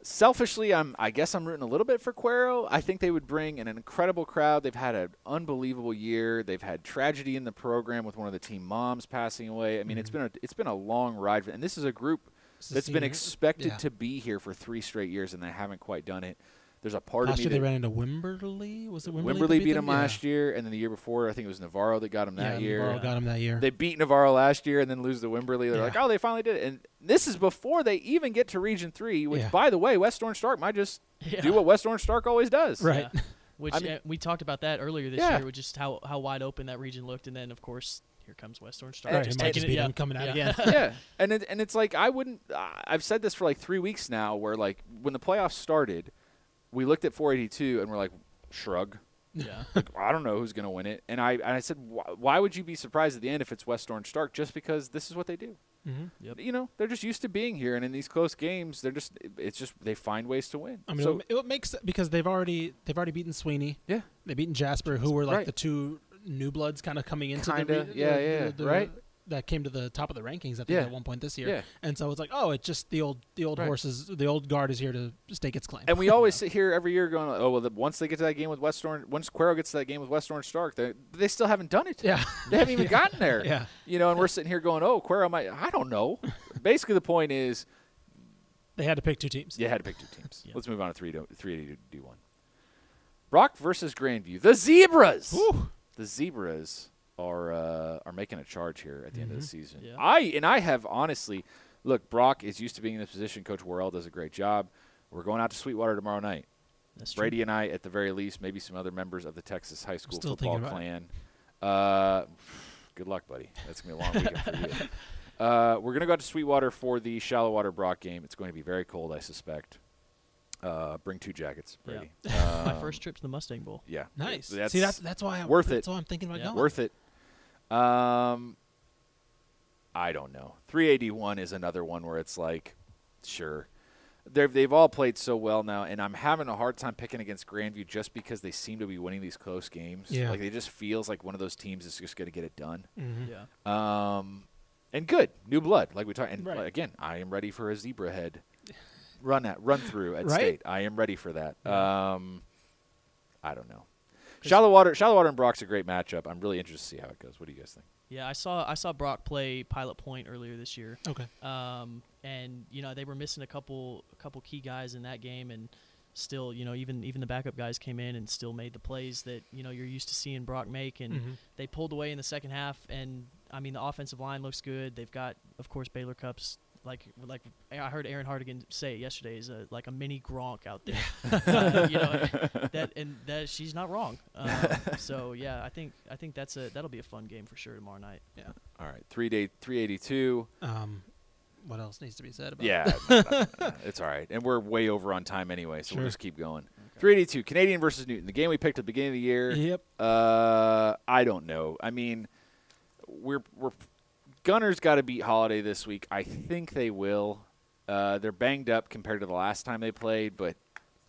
selfishly I'm I guess I'm rooting a little bit for Cuero. I think they would bring an incredible crowd. They've had an unbelievable year. They've had tragedy in the program with one of the team moms passing away. I mean, it's been a it's been a long ride, and this is a group that's been expected yeah. to be here for three straight years, and they haven't quite done it. There's a part Last of year they ran into Wimberley. Was it Wimberley? that Wimberley beat them? them last year, and then the year before I think it was Navarro that got them that yeah year. Navarro got him that year. They beat Navarro last year and then lose to Wimberley. They're Yeah. like, oh, they finally did it. And this is before they even get to Region 3, which, Yeah. by the way, West Orange Stark might just Yeah. do what West Orange Stark always does. right. Yeah. Which I mean- uh, we talked about that earlier this Yeah. year, with just how, how wide open that region looked, and then of course here comes West Orange Star. Right, just might taking just it- be yeah. coming out Yeah. again. yeah. And, it, and it's like, I wouldn't, uh, I've said this for like three weeks now, where like when the playoffs started, we looked at 482 and we're like, shrug. yeah. Like, I don't know who's going to win it. And I, and I said, why, why would you be surprised at the end if it's West Orange Stark? Just because this is what they do. hmm Yep. You know, they're just used to being here, and in these close games, they're just it's just they find ways to win. I mean, so it, it makes because they've already they've already beaten Sweeny. yeah, They've beaten Jasper, who were like Right. the two new bloods kind of coming into Kinda, the, re- yeah, the- yeah, the- right. That came to the top of the rankings. I think Yeah. at one point this year. yeah. And so it's like, oh, it's just the old the old Right. horses, the old guard is here to stake its claim. And we always sit here every year going, oh well, the, once they get to that game with West Orange, once Cuero gets to that game with West Orange Stark, they they still haven't done it. yeah, They haven't even Yeah. gotten there. yeah, You know, and we're sitting here going, oh, Cuero might. I don't know. Basically, the point is they had to pick two teams. you had to pick two teams. Yeah. Let's move on to three to three to D one. Brock versus Grandview, the Zebras. The zebras are uh, are making a charge here at the end of the season. Yeah. I and I have honestly, look, Brock is used to being in this position. Coach Worrell does a great job. We're going out to Sweetwater tomorrow night. That's true. Brady and I, at the very least, maybe some other members of the Texas high school Still football clan. Uh, good luck, buddy. That's gonna be a long weekend for you. Uh, we're gonna go out to Sweetwater for the Shallowater Brock game. It's going to be very cold, I suspect. Uh, bring two jackets, Yeah. Brady. My Um, first trip to the Mustang Bowl. Yeah, Nice. That's, See, that's that's why I, worth that's it. why I'm thinking about Yeah. going. worth it. Um, I don't know. 381 is another one where it's like, sure. They've they've all played so well now, and I'm having a hard time picking against Grandview just because they seem to be winning these close games. Yeah. like it just feels like one of those teams is just going to get it done. Mhm. Yeah. Um, and good new blood, like we talked. And Right. again, I am ready for a zebra head run at run through at Right? state. I am ready for that. Um, I don't know. Shallowater, shallow water, and Brock's a great matchup. I'm really interested to see how it goes. What do you guys think? Yeah, I saw I saw Brock play Pilot Point earlier this year. Okay. Um, and you know they were missing a couple a couple key guys in that game, and still you know even even the backup guys came in and still made the plays that you know you're used to seeing Brock make, and Mhm. they pulled away in the second half. And I mean the offensive line looks good. They've got of course Baylor Cups like like I heard Aaron Hardigan say yesterday is a, like a mini Gronk out there. uh, you know that and that she's not wrong. Um, so yeah, I think I think that's a that'll be a fun game for sure tomorrow night. Yeah. All right, three day, three eighty two. Um, what else needs to be said about? Yeah, no, no, no, it's all right, and we're way over on time anyway, so Sure. we'll just keep going. Three eighty two, Canadian versus Newton, the game we picked at the beginning of the year. Yep. Uh, I don't know. I mean, we're we're Gunter's got to beat Holliday this week. I think they will. Uh, they're banged up compared to the last time they played, but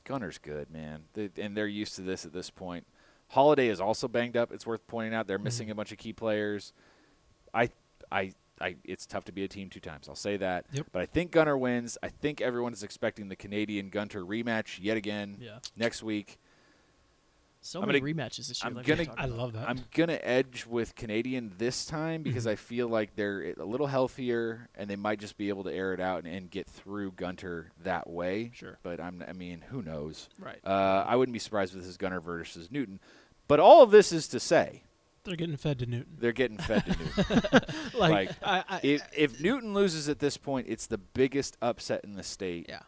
Gunter's good, man, they, and they're used to this at this point. Holliday is also banged up. It's worth pointing out they're missing a bunch of key players. I, I, I. It's tough to be a team two times. I'll say that. Yep. But I think Gunter wins. I think everyone is expecting the Canadian Gunter rematch yet again Yeah. next week. So I'm many gonna- rematches this year. I'm like we gonna- I love that. I'm gonna edge with Canadian this time because Mm-hmm. I feel like they're a little healthier and they might just be able to air it out and, and get through Gunter that way. Sure. But I'm, I mean, who knows? Right. Uh, I wouldn't be surprised if this is Gunter versus Newton. But all of this is to say They're getting fed to Newton. they're getting fed to Newton. Like, like, I, I, if, if Newton loses at this point, it's the biggest upset in the state. yeah.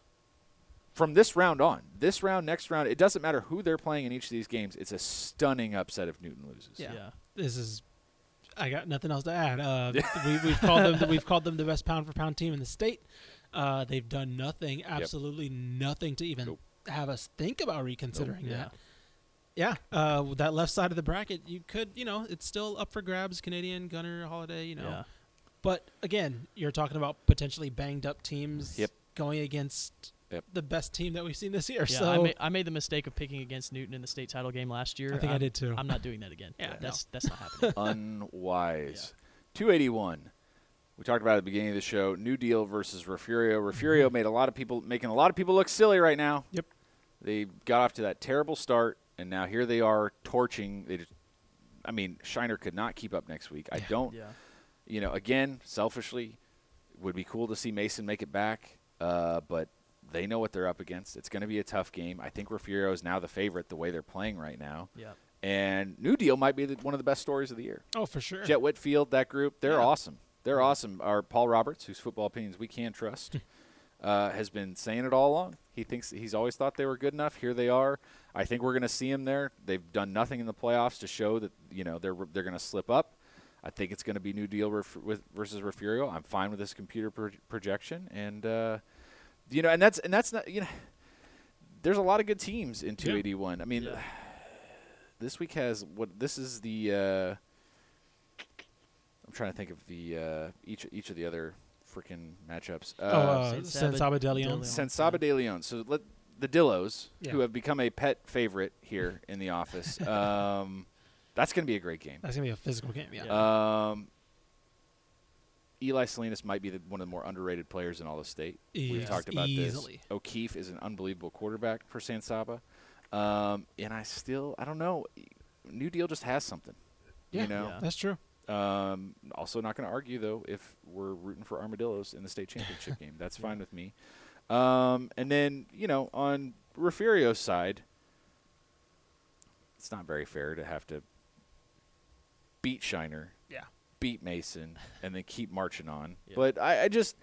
From this round on, this round, next round, it doesn't matter who they're playing in each of these games. It's a stunning upset if Newton loses. Yeah. Yeah. This is. I got nothing else to add. Uh, we, we've called them. The, we've called them the best pound for pound team in the state. Uh, they've done nothing, absolutely nothing to even Nope. have us think about reconsidering Yeah. that. Yeah, uh, that left side of the bracket, you could, you know, it's still up for grabs. Canadian Gunter Holliday, you know. Yeah. But again, you're talking about potentially banged up teams Yep. going against Yep. the best team that we've seen this year. Yeah, so I, made, I made the mistake of picking against Newton in the state title game last year. I think I I'm- did too. I'm not doing that again. Yeah, that's that's not happening. unwise. 281. We talked about it at the beginning of the show. New Deal versus Refugio. Refugio made a lot of people making a lot of people look silly right now. Yep. They got off to that terrible start, and now here they are torching. They just, I mean, Shiner could not keep up next week. I don't. yeah. You know, again, selfishly, would be cool to see Mason make it back, uh, but they know what they're up against. It's going to be a tough game. I think Refugio is now the favorite the way they're playing right now. Yeah. And New Deal might be the, one of the best stories of the year. oh, for sure. Jet Whitfield, that group, they're Yeah. awesome. They're awesome. Our Paul Roberts, whose football opinions we can trust, uh, has been saying it all along. He thinks he's always thought they were good enough. Here they are. I think we're going to see him there. They've done nothing in the playoffs to show that you know they're they're going to slip up. I think it's going to be New Deal ref- with versus Refugio. I'm fine with this computer pro- projection, and uh, you know, and that's and that's not you know. There's a lot of good teams in 281. I mean, Yeah. this week has what this is the. Uh, I'm trying to think of the uh, each each of the other freaking matchups. Uh, oh, uh, Saint San Saba Saba de de Leon. Leon. San Saba de Leon. So let the Dillos, Yeah. who have become a pet favorite here in the office. Um, that's going to be a great game. That's gonna be a physical game. Yeah. Um, Eli Salinas might be the, one of the more underrated players in all the state. We've talked about easily. this. O'Keefe is an unbelievable quarterback for San Saba. Um, and I still, I don't know. New Deal just has something. Yeah. You know? Yeah. That's true. Um, also, not going to argue though if we're rooting for armadillos in the state championship game. That's fine with me. Um, and then you know on Refugio's side, it's not very fair to have to beat Shiner. Beat Mason, and then keep marching on. Yeah. But I, I just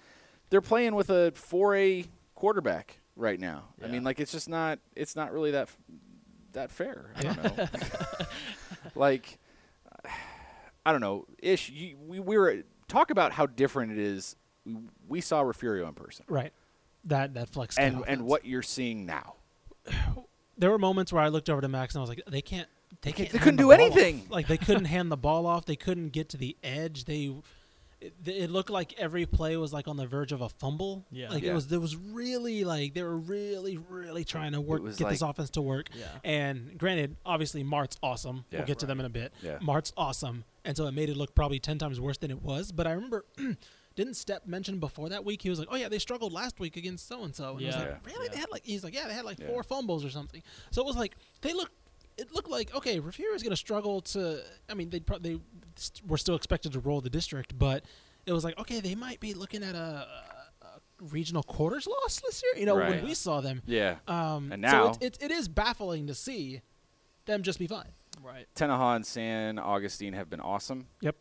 they're playing with a 4A quarterback right now. I mean, like it's just not it's not really that that fair. I don't know. like I don't know. Ish, you, we, we were talk about how different it is. We, we saw Refugio in person, Right. That that flex. and and what you're seeing now. there were moments where I looked over to Max and I was like, they can't. They, can't- can't they couldn't the do anything. off. Like they couldn't hand the ball off. They couldn't get to the edge. They. It, it looked like every play was like on the verge of a fumble. Yeah. Like Yeah. it was. There was really like they were really really trying to work was get this offense to work. Yeah. And granted, obviously Mart's awesome. Yeah. we'll get to them in a bit. Yeah. Mart's awesome, and so it made it look probably ten times worse than it was. But I remember. Didn't Step mention before that week? He was like, "Oh yeah, they struggled last week against so and so." And I was Yeah. like, "Really? Yeah. They had like?" He's like, "Yeah, they had like Yeah. four fumbles or something." So it was like they looked. It looked like okay, Refugio is going to struggle to. I mean, they pro- they st- were still expected to roll the district, but it was like okay, they might be looking at a, a regional quarters loss this year. You know, Right. when we saw them. Yeah. Um, And so now- it's, it's, it is baffling to see them just be fine. Right. Tenaha and San Augustine have been awesome. Yep.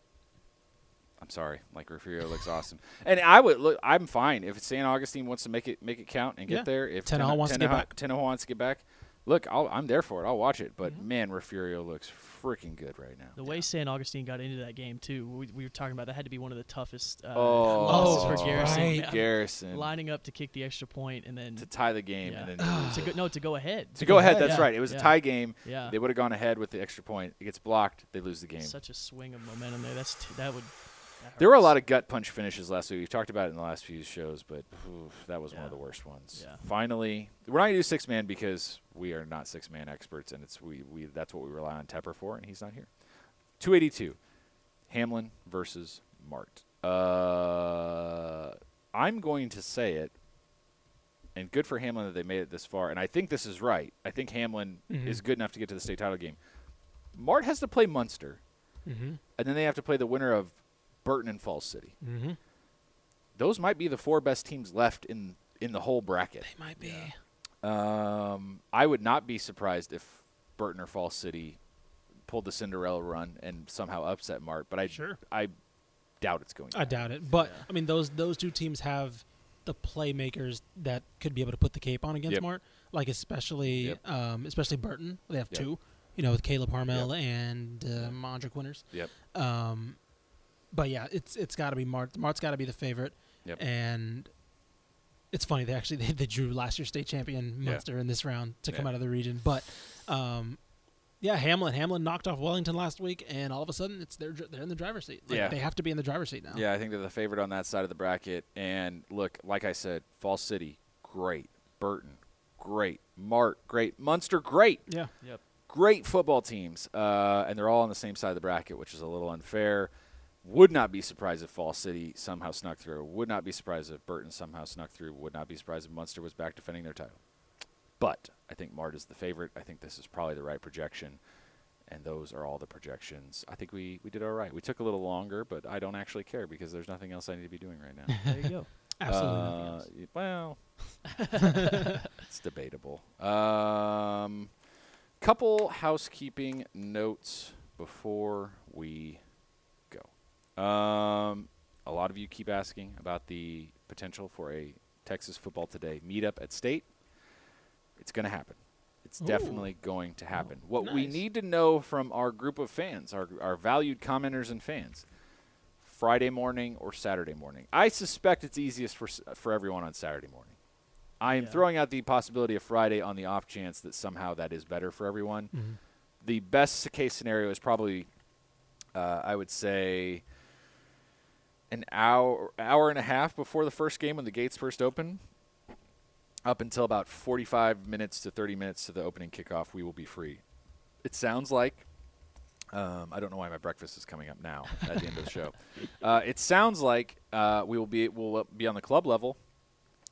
I'm sorry, like Refugio looks awesome, and I would look. I'm fine if San Augustine wants to make it make it count and get Yeah. there. If Tenaha wants to get back. Tenaha wants to get back. Look, I'll, I'm there for it. I'll watch it. But man, Refugio looks freaking good right now. The way San Augustine got into that game too, we, we were talking about that had to be one of the toughest uh, Oh, losses for Garrison. right. Garrison lining up to kick the extra point and then to tie the game yeah. and then to go, no to go ahead. to go ahead. ahead, That's yeah. right. It was Yeah. a tie game. Yeah. They would have gone ahead with the extra point. It gets blocked. They lose the game. Such a swing of momentum there. That's t- that would. There were a lot of gut punch finishes last week. We've talked about it in the last few shows, but oof, that was one of the worst ones. Yeah. Finally, we're not gonna do six man because we are not six man experts, and it's we, we that's what we rely on Tepper for, and he's not here. Two eighty two, Hamlin versus Mart. Uh, I'm going to say it, and good for Hamlin that they made it this far. And I think this is right. I think Hamlin Mhm. is good enough to get to the state title game. Mart has to play Muenster, Mm-hmm. and then they have to play the winner of Burton and Falls City Mm-hmm. those might be the four best teams left in in the whole bracket. They might be. Um, I would not be surprised if Burton or Falls City pulled the Cinderella run and somehow upset Mart, but I Sure. I doubt it's going. to I doubt it. But I mean, those those two teams have the playmakers that could be able to put the cape on against Yep. Mart. Like especially Yep. um, especially Burton. They have Yep. two. You know, with Caleb Harmel and uh, Mondrick Winners. Yep. Um, but yeah, it's it's got to be Mart. Mart's got to be the favorite. Yep. And it's funny they actually they, they drew last year's state champion Yeah. Muenster in this round to come Yeah. out of the region. But um, yeah, Hamlin Hamlin knocked off Wellington last week, and all of a sudden it's they're they're in the driver's seat. Like, Yeah. they have to be in the driver's seat now. Yeah, I think they're the favorite on that side of the bracket. And look, like I said, Falls City, great. Burton, great. Mart, great. Muenster, great. Yeah. Yep. great football teams, uh, and they're all on the same side of the bracket, which is a little unfair. Would not be surprised if Fall City somehow snuck through. Would not be surprised if Burton somehow snuck through. Would not be surprised if Muenster was back defending their title. But I think Mart is the favorite. I think this is probably the right projection, and those are all the projections. I think we, we did all right. We took a little longer, but I don't actually care because there's nothing else I need to be doing right now. There you go. Absolutely. nothing Uh, else. y- well, it's debatable. Um, couple housekeeping notes before we. Um, a lot of you keep asking about the potential for a Texas Football Today meetup at State. It's going to happen. It's Ooh. definitely going to happen. what we need to know from our group of fans, our, our valued commenters and fans, Friday morning or Saturday morning. I suspect it's easiest for for everyone on Saturday morning. I am Yeah. throwing out the possibility of Friday on the off chance that somehow that is better for everyone. Mhm. The best case scenario is probably, uh, I would say, an hour hour and a half before the first game when the gates first open. Up until about 45 minutes to 30 minutes to the opening kickoff, we will be free. It sounds like um, I don't know why my breakfast is coming up now at the end of the show. Uh, it sounds like uh, we will be will be on the club level.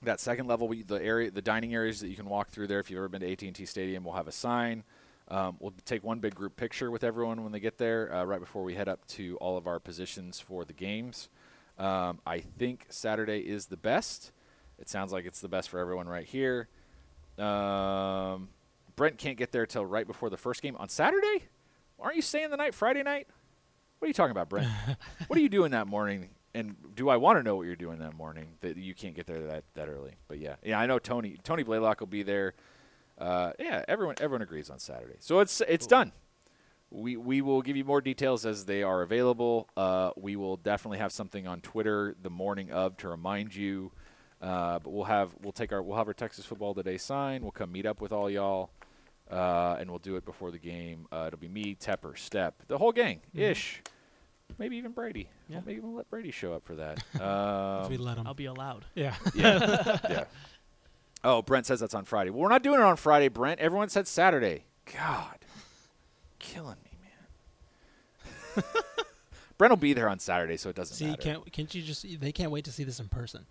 That second level, we, the area, the dining areas that you can walk through there. If you've ever been to AT&T Stadium, we'll have a sign. Um, we'll take one big group picture with everyone when they get there, uh, right before we head up to all of our positions for the games. Um, I think Saturday is the best. It sounds like it's the best for everyone right here. Um, Brent can't get there till right before the first game on Saturday. Aren't you staying the night Friday night? What are you talking about, Brent? what are you doing that morning? And do I want to know what you're doing that morning that you can't get there that, that early? But yeah, yeah, I know Tony Tony Blaylock will be there. Uh, yeah, everyone everyone agrees on Saturday, so it's it's done. We we will give you more details as they are available. Uh, we will definitely have something on Twitter the morning of to remind you. Uh, but we'll have we'll take our we'll have our Texas Football Today sign. We'll come meet up with all y'all, uh, and we'll do it before the game. Uh, it'll be me, Tepper, Step, the whole gang, ish, maybe even Brady. Yeah. Well, maybe we'll let Brady show up for that. if Um, we let them. I'll be allowed. yeah. yeah, yeah. Oh, Brent says that's on Friday. Well, we're not doing it on Friday, Brent. Everyone said Saturday. God, killing me, man. Brent will be there on Saturday, so it doesn't See, matter. can't can't you just? They can't wait to see this in person,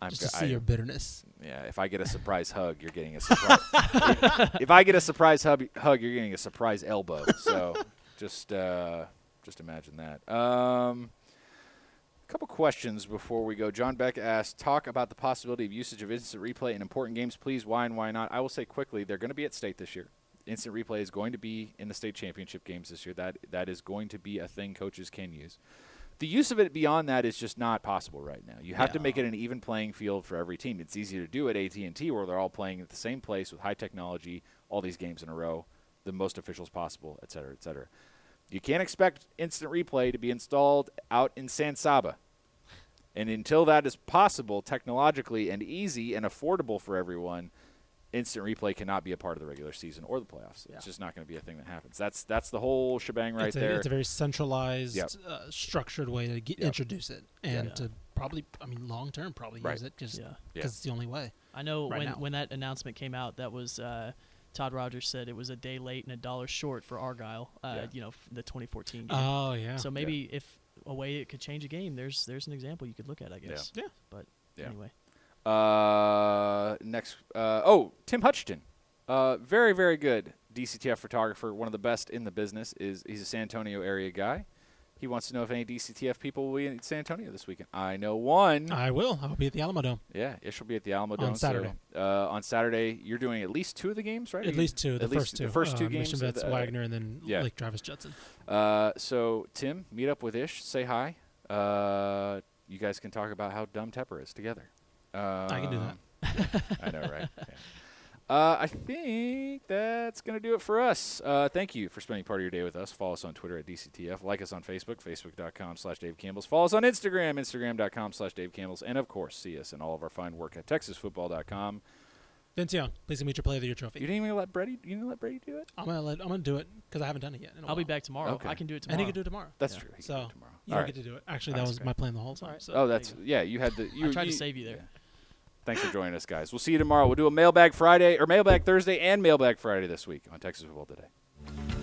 I'm just to see I- your bitterness. Yeah, if I get a surprise hug, you're getting a surprise. if, if I get a surprise hug, hug, you're getting a surprise elbow. So just uh, just imagine that. Um, a couple questions before we go. John Beck asked, talk about the possibility of usage of instant replay in important games, please. Why and why not? I will say quickly, they're going to be at state this year. Instant replay is going to be in the state championship games this year. That that is going to be a thing coaches can use. the use of it beyond that is just not possible right now. You have to make it an even playing field for every team. It's easy to do at AT&T where they're all playing at the same place with high technology, all these games in a row, the most officials possible, et cetera, et cetera. You can't expect instant replay to be installed out in San Saba. And until that is possible technologically and easy and affordable for everyone, instant replay cannot be a part of the regular season or the playoffs. Yeah. It's just not going to be a thing that happens. That's that's the whole shebang right it's, a, there. it's a very centralized, Yep. uh, structured way to get, Yep. introduce it, and Yeah. to probably, I mean, long term, probably Right. use it because Yeah. Yeah. it's the only way. I know right when now. when that announcement came out, that was uh, Todd Rogers said it was a day late and a dollar short for Argyle. Uh, Yeah. You know, the 2014 game. Oh yeah. so maybe if a way it could change a game, there's there's an example you could look at, I guess. Yeah. But Yeah. anyway, Uh, next, uh, oh, Tim Hutchton, uh, very very good DCTF photographer, one of the best in the business. Is he's a San Antonio area guy. He wants to know if any DCTF people will be in San Antonio this weekend. I know one. I will. I'll be at the Alamo Dome. yeah, Ish will be at the Alamo On Dome so, Saturday. uh, on Saturday, you're doing at least two of the games, right? At least two. The at least first two. The first two uh, games. Mission Vets the- uh, Wagner and then yeah. Lake Travis Judson. Uh, so Tim, meet up with Ish. Say hi. Uh, you guys can talk about how dumb Tepper is together. Um, I can do that. yeah, I know, right? Yeah. Uh, I think that's going to do it for us. Uh, thank you for spending part of your day with us. Follow us on Twitter at DCTF. Like us on Facebook, facebook.com slash Dave Campbell's. Follow us on Instagram, instagram.com slash Dave Campbell's. And, of course, see us and all of our fine work at texasfootball.com. Vince Young, please meet your Player of the Year trophy. You didn't even let Brady, you didn't let Brady do it? I'm gonna let, I'm gonna do it because I haven't done it yet. in a I'll be back tomorrow. Okay. I can do it And tomorrow. he can do it tomorrow. That's Yeah. true. He can So do it tomorrow. You All don't right. get to do it. Actually, That's that was okay. my plan the whole time. Alright. So. Oh, that's, you yeah, you had the. You, I tried you, to save you there. yeah. Thanks for joining us, guys. We'll see you tomorrow. We'll do a mailbag Friday or mailbag Thursday and mailbag Friday this week on Texas Football Today.